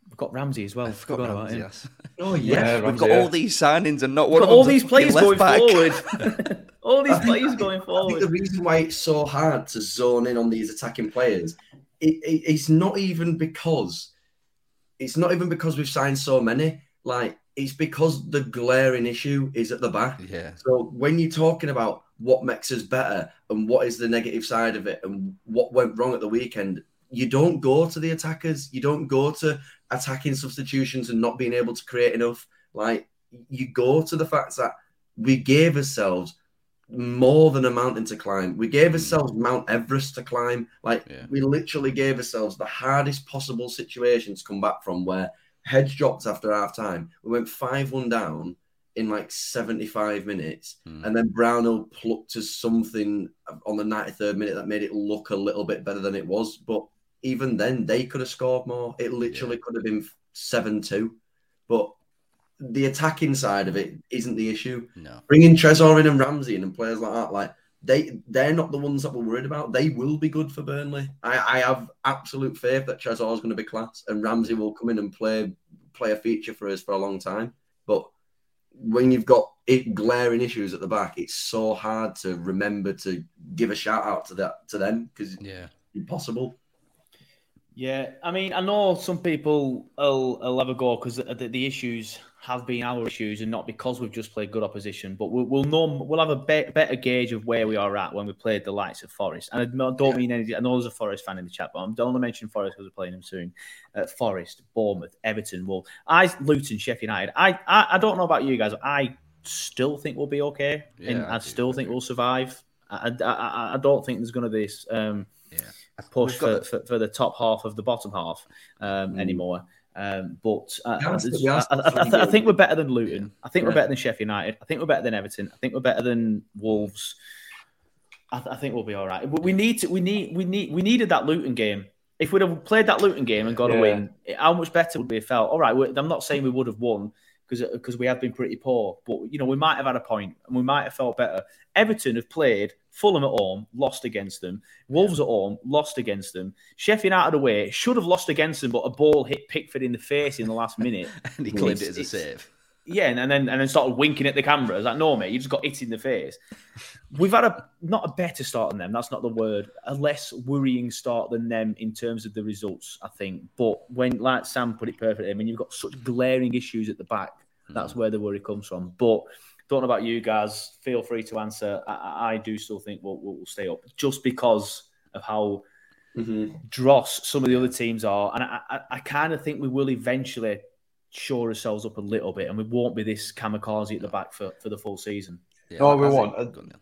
We've got Ramsey as well. Forgot Forgot about Ramsey, him. yes. Oh Yeah, yeah. We've got yeah. all these signings and not one got of all them's these a players going back. forward. all these players going I think forward. the reason why it's so hard to zone in on these attacking players, it, it, it's not even because it's not even because we've signed so many. Like it's because the glaring issue is at the back. Yeah. So when you're talking about what makes us better and what is the negative side of it and what went wrong at the weekend, you don't go to the attackers. You don't go to attacking substitutions and not being able to create enough. Like you go to the fact that we gave ourselves more than a mountain to climb. We gave mm. ourselves Mount Everest to climb. Like Yeah. we literally gave ourselves the hardest possible situation to come back from where heads dropped after half time. We went 5 1 down in like 75 minutes. Mm. And then Brownhill plucked us something on the 93rd minute that made it look a little bit better than it was. But even then, they could have scored more. It literally could have been 7 2. But the attacking side of it isn't the issue. No. Bringing Trésor in and Ramsey in and players like that, like they they're not the ones that we're worried about. They will be good for Burnley. I, I have absolute faith that Trésor is going to be class and Ramsey will come in and play play a feature for us for a long time. But when you've got it glaring issues at the back, it's so hard to remember to give a shout out to that to them because Yeah. it's impossible. Yeah, I mean, I know some people will, will have a go because the, the, issues have been our issues and not because we've just played good opposition. But we'll, we'll know we'll have a be- better gauge of where we are at when we played the likes of Forest. And I don't mean any. I know there's a Forest fan in the chat, but I'm don't want to mention Forest because we're playing them soon. Uh, Forest, Bournemouth, Everton, Wolves, I Luton, Sheffield United. I, I I don't know about you guys. I still think we'll be okay, and I I, do, still I think we'll survive. I, I, I, I don't think there's going to be this. Um, Yeah. Push for, for, for the top half of the bottom half um, anymore. Um, but uh, I, I I, I, I, still I think we're better than Luton. I think we're better than Sheffield United. I think we're better than Everton. I think we're better than Wolves. I, th- I think we'll be all right. But we need to. We need. We need. We needed that Luton game. If we'd have played that Luton game and got Yeah. a win, how much better would we have felt? All right. I'm not saying we would have won because because uh, we have been pretty poor, but you know we might have had a point and we might have felt better. Everton have played Fulham at home, lost against them. Wolves at home, lost against them. Sheffield United away should have lost against them, but a ball hit Pickford in the face in the last minute. And he claimed it as a save. Yeah, and, and then and then started winking at the camera. I was like, no, mate, you just got hit in the face. We've had a not a better start than them. That's not the word. A less worrying start than them in terms of the results, I think. But when, like Sam put it perfectly, I mean, you've got such glaring issues at the back. Hmm. That's where the worry comes from. But don't know about you guys. Feel free to answer. I, I- do still think we'll, we'll stay up just because of how mm-hmm. dross some of the other teams are, and I, I, I kind of think we will eventually shore ourselves up a little bit, and we won't be this kamikaze at the back for, for the full season. Yeah, No, I- we won't. Go on, Neil.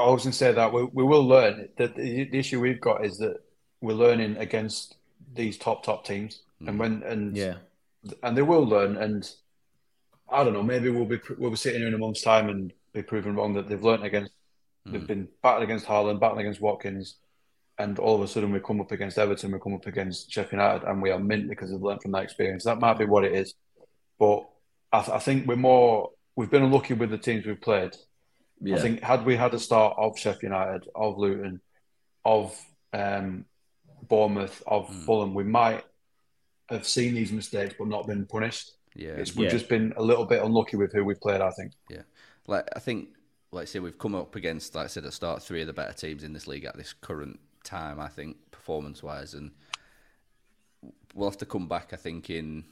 I was going to say that we, we will learn. That the, the issue we've got is that we're learning against these top top teams, and when and Yeah. and they will learn. And I don't know, maybe we'll be we'll be sitting here in a month's time and be proven wrong that they've learned against. They've been battling against Haaland, battling against Watkins, and all of a sudden we come up against Everton, we come up against Sheffield United, and we are mint because we've learned from that experience. That might be what it is, but I, th- I think we're more. We've been unlucky with the teams we've played. Yeah. I think had we had a start of Sheffield United, of Luton, of um, Bournemouth, of Fulham, we might have seen these mistakes but not been punished. Yeah. It's, we've Yeah. just been a little bit unlucky with who we've played. I think. Yeah, like I think, like I say, we've come up against, like I said at the start, three of the better teams in this league at this current time. I think performance-wise, and we'll have to come back. I think in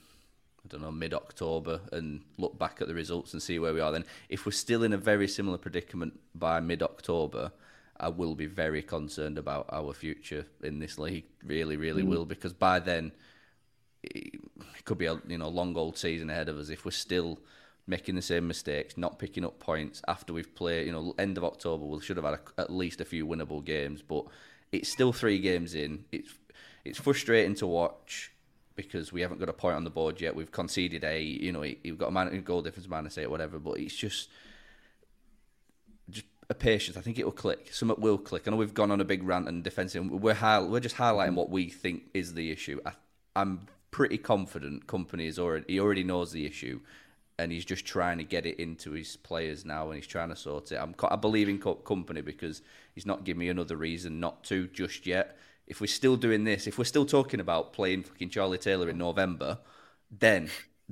I don't know mid October and look back at the results and see where we are. Then, if we're still in a very similar predicament by mid October. I will be very concerned about our future in this league. Really, really mm. will, because by then it could be a you know long old season ahead of us if we're still making the same mistakes, not picking up points after we've played. You know, end of October we should have had a, at least a few winnable games, but it's still three games in. It's it's frustrating to watch because we haven't got a point on the board yet. We've conceded a you know you've got a man, goal difference minus eight, whatever. But it's just just a patience. I think it will click. Something will click. I know we've gone on a big rant and defensive. We're high, we're just highlighting what we think is the issue. I, I'm pretty confident Kompany is already he already knows the issue, and he's just trying to get it into his players now, and he's trying to sort it. I'm, I believe in co- Kompany because he's not giving me another reason not to just yet. If we're still doing this, if we're still talking about playing fucking Charlie Taylor in November, then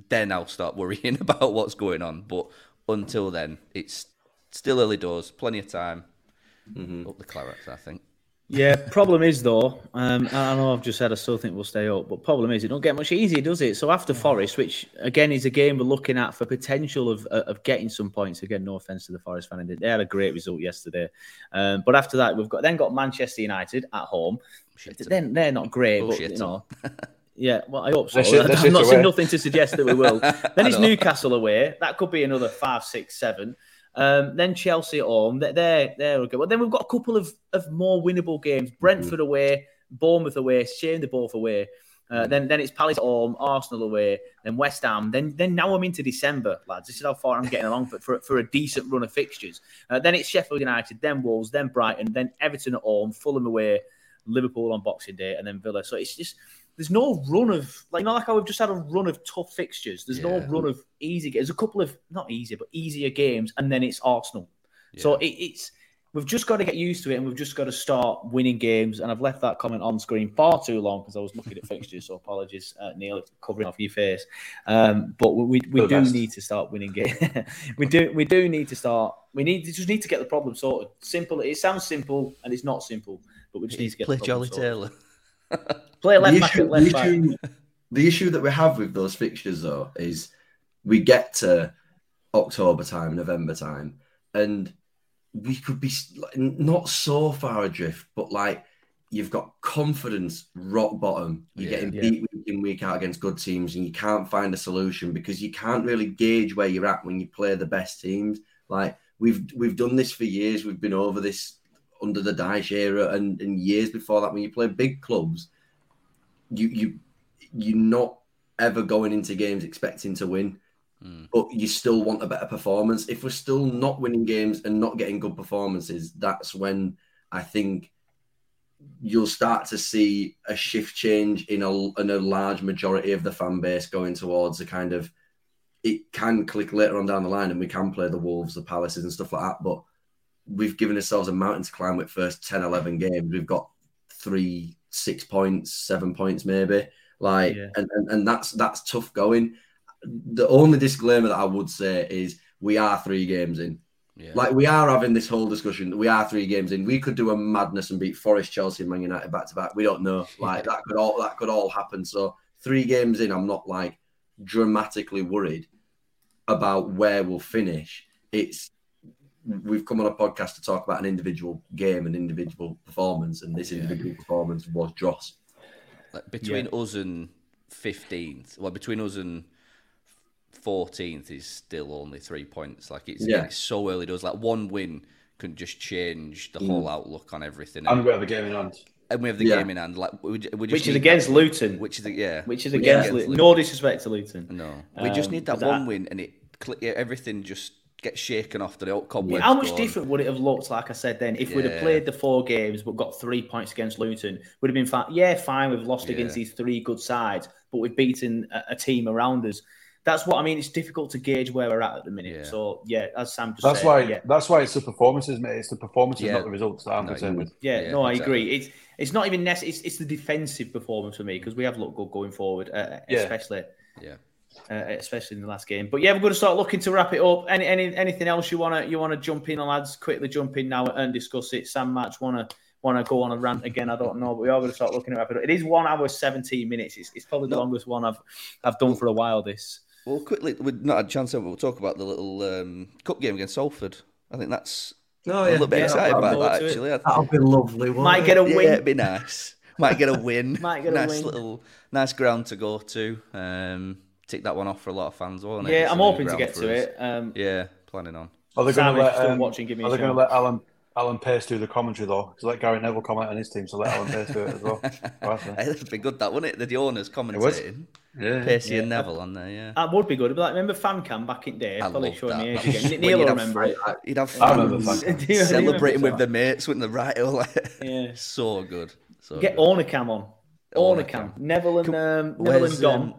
then I'll start worrying about what's going on. But until then, it's still early doors, plenty of time. Mm-hmm. Up the clarets, I think. Yeah, problem is though, um, I know I've just said I still think we'll stay up, but problem is it don't get much easier, does it? So after Forest, which again is a game we're looking at for potential of of getting some points. Again, no offense to the Forest fan, they had a great result yesterday, um, but after that we've got then got Manchester United at home. Then they're not great, Bullshit. but you know. Yeah, well, I hope so. I'm not saying nothing to suggest that we will. then it's Newcastle away. That could be another five, six, seven. Um, then Chelsea at home. They're, they're, they're okay. Well, then we've got a couple of, of more winnable games. Brentford mm-hmm. away, Bournemouth away, shame they're both away. Uh, then then it's Palace at home, Arsenal away, then West Ham. Then then now I'm into December, lads. This is how far I'm getting along for, for, for a decent run of fixtures. Uh, then it's Sheffield United, then Wolves, then Brighton, then Everton at home, Fulham away, Liverpool on Boxing Day, and then Villa. So it's just there's no run of like not like how we've just had a run of tough fixtures. There's yeah. no run of easy. There's a couple of not easy but easier games, and then it's Arsenal. Yeah. So it, it's we've just got to get used to it, and we've just got to start winning games. And I've left that comment on screen far too long because I was looking at fixtures. So apologies, uh, Neil, covering off your face. Um, but we we, we do best. need to start winning games. we do we do need to start. We need to just need to get the problem sorted. Simple. It sounds simple, and it's not simple. But we just need to get play Jolly sorted. Taylor. Play left the back issue, left the issue, the issue that we have with those fixtures, though, is we get to October time, November time, and we could be not so far adrift, but like you've got confidence rock bottom. You're yeah, getting yeah. beat week in, week out against good teams, and you can't find a solution because you can't really gauge where you're at when you play the best teams. Like we've we've done this for years. We've been over this under the Dyche era and, and years before that, when you play big clubs, you you you're not ever going into games expecting to win, mm. but you still want a better performance. If we're still not winning games and not getting good performances, that's when I think you'll start to see a shift change in a, in a large majority of the fan base going towards a kind of it can click later on down the line and we can play the Wolves, the Palaces, and stuff like that. But we've given ourselves a mountain to climb with first 10, 11 games. We've got three, six points, seven points maybe. Like, yeah. and, and, and that's that's tough going. The only disclaimer that I would say is we are three games in. Yeah. Like we are having this whole discussion. We are three games in. We could do a madness and beat Forest, Chelsea, and Man United back to back. We don't know. Like that could all that could all happen. So three games in, I'm not like dramatically worried about where we'll finish. It's we've come on a podcast to talk about an individual game and individual performance, and this individual yeah. performance was Dross. Like between yeah. us and fifteenth, well, between us and fourteenth is still only three points. Like it's, yeah. it's so early does. Like one win can just change the mm. whole outlook on everything. And we have a game in hand. And we have the yeah. game in hand, like we, we which is against that, Luton. Which is yeah, which is against, against Luton. No disrespect to Luton. No, we um, just need that one win, and it everything just get shaken off the cobwebs. How much different would it have looked, like I said then, if yeah. we'd have played the four games but got three points against Luton? Would have been fine. Yeah, fine. We've lost yeah. against these three good sides, but we've beaten a, a, team around us. That's what I mean. It's difficult to gauge where we're at at the minute. Yeah. So yeah, as Sam just that's said, why yeah. that's why it's the performances, mate. It's the performances, not the results that I'm no, concerned with. Yeah, no, I agree. It's it's not even necessary. It's, it's the defensive performance for me because we have looked good going forward, uh, especially. Yeah uh, especially in the last game. But yeah, we're going to start looking to wrap it up. Any, any anything else you want to you want to jump in on, lads? Quickly jump in now and discuss it. Sam Match want to want to go on a rant again? I don't know, but we are going to start looking at it. Up. It is one hour seventeen minutes. It's, it's probably the no. longest one I've I've done for a while. This. Well, quickly, we've not had a chance. We'll talk about the little um, cup game against Salford. I think that's. Oh, yeah. a little bit yeah, excited about that actually. That'll be lovely. Might get a win. Yeah, it'd be nice. Might get a win. Might get a nice win. little nice ground to go to. Um, tick that one off for a lot of fans, won't it? Yeah, I'm hoping to get to it. Um, yeah, planning on. Are they going to let, um, watching, give me are they going to let Alan Alan Pace do the commentary though? To let Gary Neville comment on his team, so let Alan Pace do it as well. It'd be good, that wouldn't it? The owners commentating. Yeah, Pacey yeah. and Neville on there. Yeah, that would be good. But like, remember FanCam back in day? I probably showing me age again. Neil will remember it. You'd have fun celebrating with the mates, with the right? yeah, so good. So get good. Cam on. Owner Cam. Neville and um, Neville and Dom.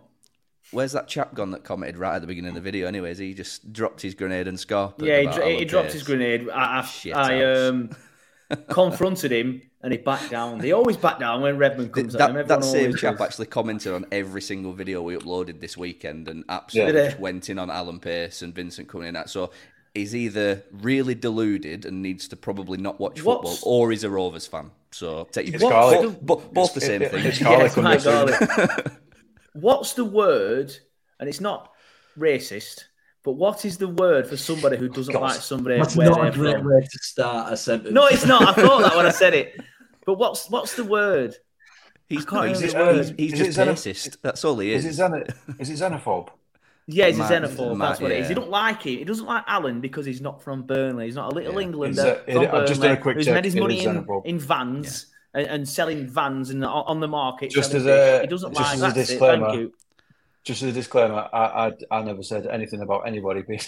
Where's that chap gone that commented right at the beginning of the video? Anyways, he just dropped his grenade and scarf. Yeah, he, dro- he dropped his grenade. I, I, I um, confronted him and he backed down. They always back down when Redmond comes that, at him. That same chap does. actually commented on every single video we uploaded this weekend and absolutely Yeah. went in on Alan Pace and Vincent coming in at. So he's either really deluded and needs to probably not watch football, What's- or he's a Rovers fan. So take your It's pick. garlic. Both, bo- both the same it- thing. it's garlic it's my garlic. What's the word? And it's not racist, but what is the word for somebody who doesn't like somebody That's where not a great from? way to start a sentence. No, it's not. I thought that when I said it. But what's what's the word? He's, I can't he's, remember he's, he's just xeno- racist. That's all he Is is. it, xeno- is it xenophobe? Yeah, he's a xenophobe. Matt, That's what it is. He don't like him. He doesn't like Alan because he's not from Burnley. He's not a little Yeah. Englander Is that- from it- I've just done a quick who's check. made his money in, in vans and, and selling vans and on, on the market. Just as a- he doesn't just like as a that's it. disclaimer, Thank you. Just as a disclaimer, I, I, I never said anything about anybody being.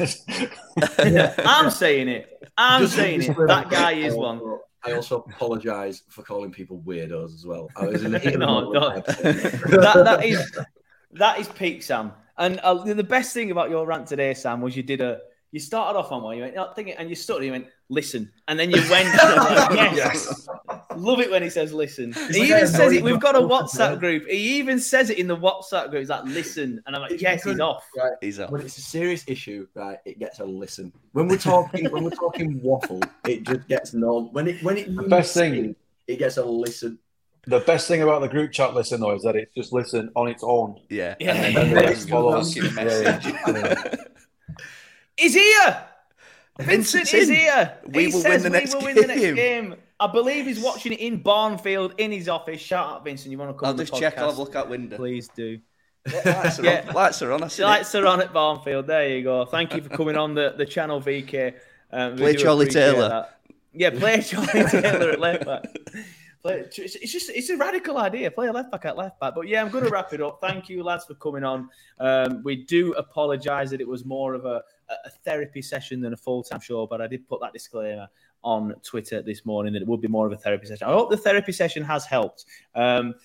I'm saying it. I'm Just- saying it. That guy is I one. also- I also apologise for calling people weirdos as well. I was in the heat No, don't. that, that is that is peak, Sam. And uh, the best thing about your rant today, Sam, was you did a you started off on one. You went, "Oh, thinking, and you started. You went, listen, and then you went. yes. Love it when he says listen. he like, even says it. We've got got a WhatsApp man. group. He even says it in the WhatsApp group. He's like, listen, and I'm like, yes, he's off. Right. He's up. When it's a serious issue, right, it gets a listen. When we're talking, when we're talking waffle, it just gets no. When it when it The best means thing- it gets a listen. the best thing about the group chat listen though is that it just listen on its own. Yeah. Yeah. And And then the the follows. Yeah, He's here. Vincent Vincent's is in. here. We he will says win the we next will win the next game. I believe he's watching it in Barnfield in his office. Shout out, Vincent. You want to come? I'll just check. I'll have a look out window. Please do. Lights are Yeah. on. Lights are on. Lights are on at Barnfield. There you go. Thank you for coming on the, the channel, VK. Um, Play Charlie Taylor. that. Yeah, play Charlie Taylor at left back. Play, it's it's just it's a radical idea. Play a left back at left back. But yeah, I'm going to wrap it up. Thank you, lads, for coming on. Um, we do apologise that it was more of a, a therapy session than a full time show, but I did put that disclaimer on Twitter this morning that it would be more of a therapy session. I hope the therapy session has helped. Um,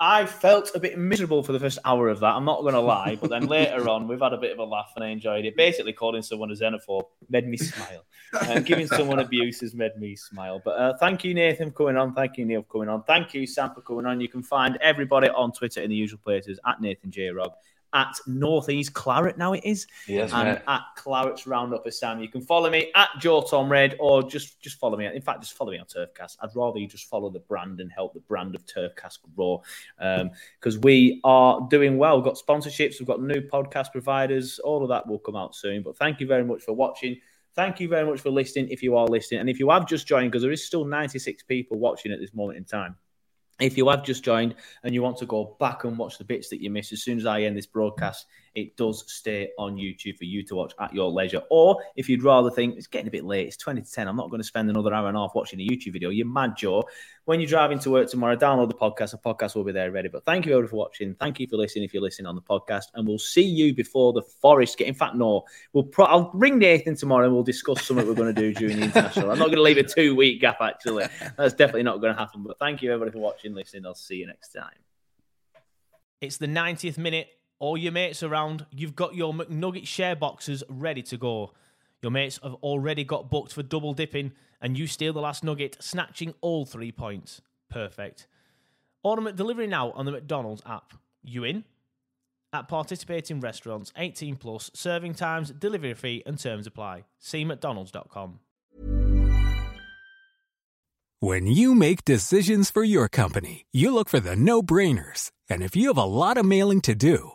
I felt a bit miserable for the first hour of that. I'm not going to lie, but then later on, we've had a bit of a laugh and I enjoyed it. Basically, calling someone a xenophobe made me smile. Uh, giving someone abuse has made me smile. But uh, thank you, Nathan, for coming on. Thank you, Neil, for coming on. Thank you, Sam, for coming on. You can find everybody on Twitter in the usual places at Nathan J. Rob, at Northeast Claret, now it is, Yes, and mate. at Claret's Roundup with Sam. You can follow me at Joe Tom Red or just just follow me. In fact, just follow me on Turfcast. I'd rather you just follow the brand and help the brand of Turfcast grow um, because we are doing well. We've got sponsorships, we've got new podcast providers. All of that will come out soon. But thank you very much for watching. Thank you very much for listening if you are listening. And if you have just joined, because there is still 96 people watching at this moment in time. If you have just joined and you want to go back and watch the bits that you missed, as soon as I end this broadcast, it does stay on YouTube for you to watch at your leisure. Or if you'd rather think it's getting a bit late, it's 20 to 10, I'm not going to spend another hour and a half watching a YouTube video. You're mad, Joe. When you're driving to work tomorrow, download the podcast. The podcast will be there ready. But thank you everyone for watching. Thank you for listening if you're listening on the podcast. And we'll see you before the Forest get. In fact, no, we'll pro- I'll ring Nathan tomorrow and we'll discuss something we're going to do during the international. I'm not going to leave a two week gap, actually. That's definitely not going to happen. But thank you everybody for watching, listening. I'll see you next time. It's the 90th minute. All your mates around. You've got your McNugget share boxes ready to go. Your mates have already got booked for double dipping, and you steal the last nugget, snatching all three points. Perfect. Order delivery now on the McDonald's app. You in? At participating restaurants, 18 plus, serving times, delivery fee, and terms apply. See McDonald's.com. When you make decisions for your company, you look for the no brainers. And if you have a lot of mailing to do,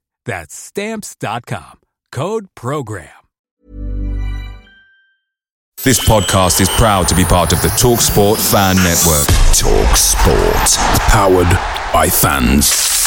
That's stamps.com. Code program. This podcast is proud to be part of the TalkSport Fan Network. Talk Sport. Powered by fans.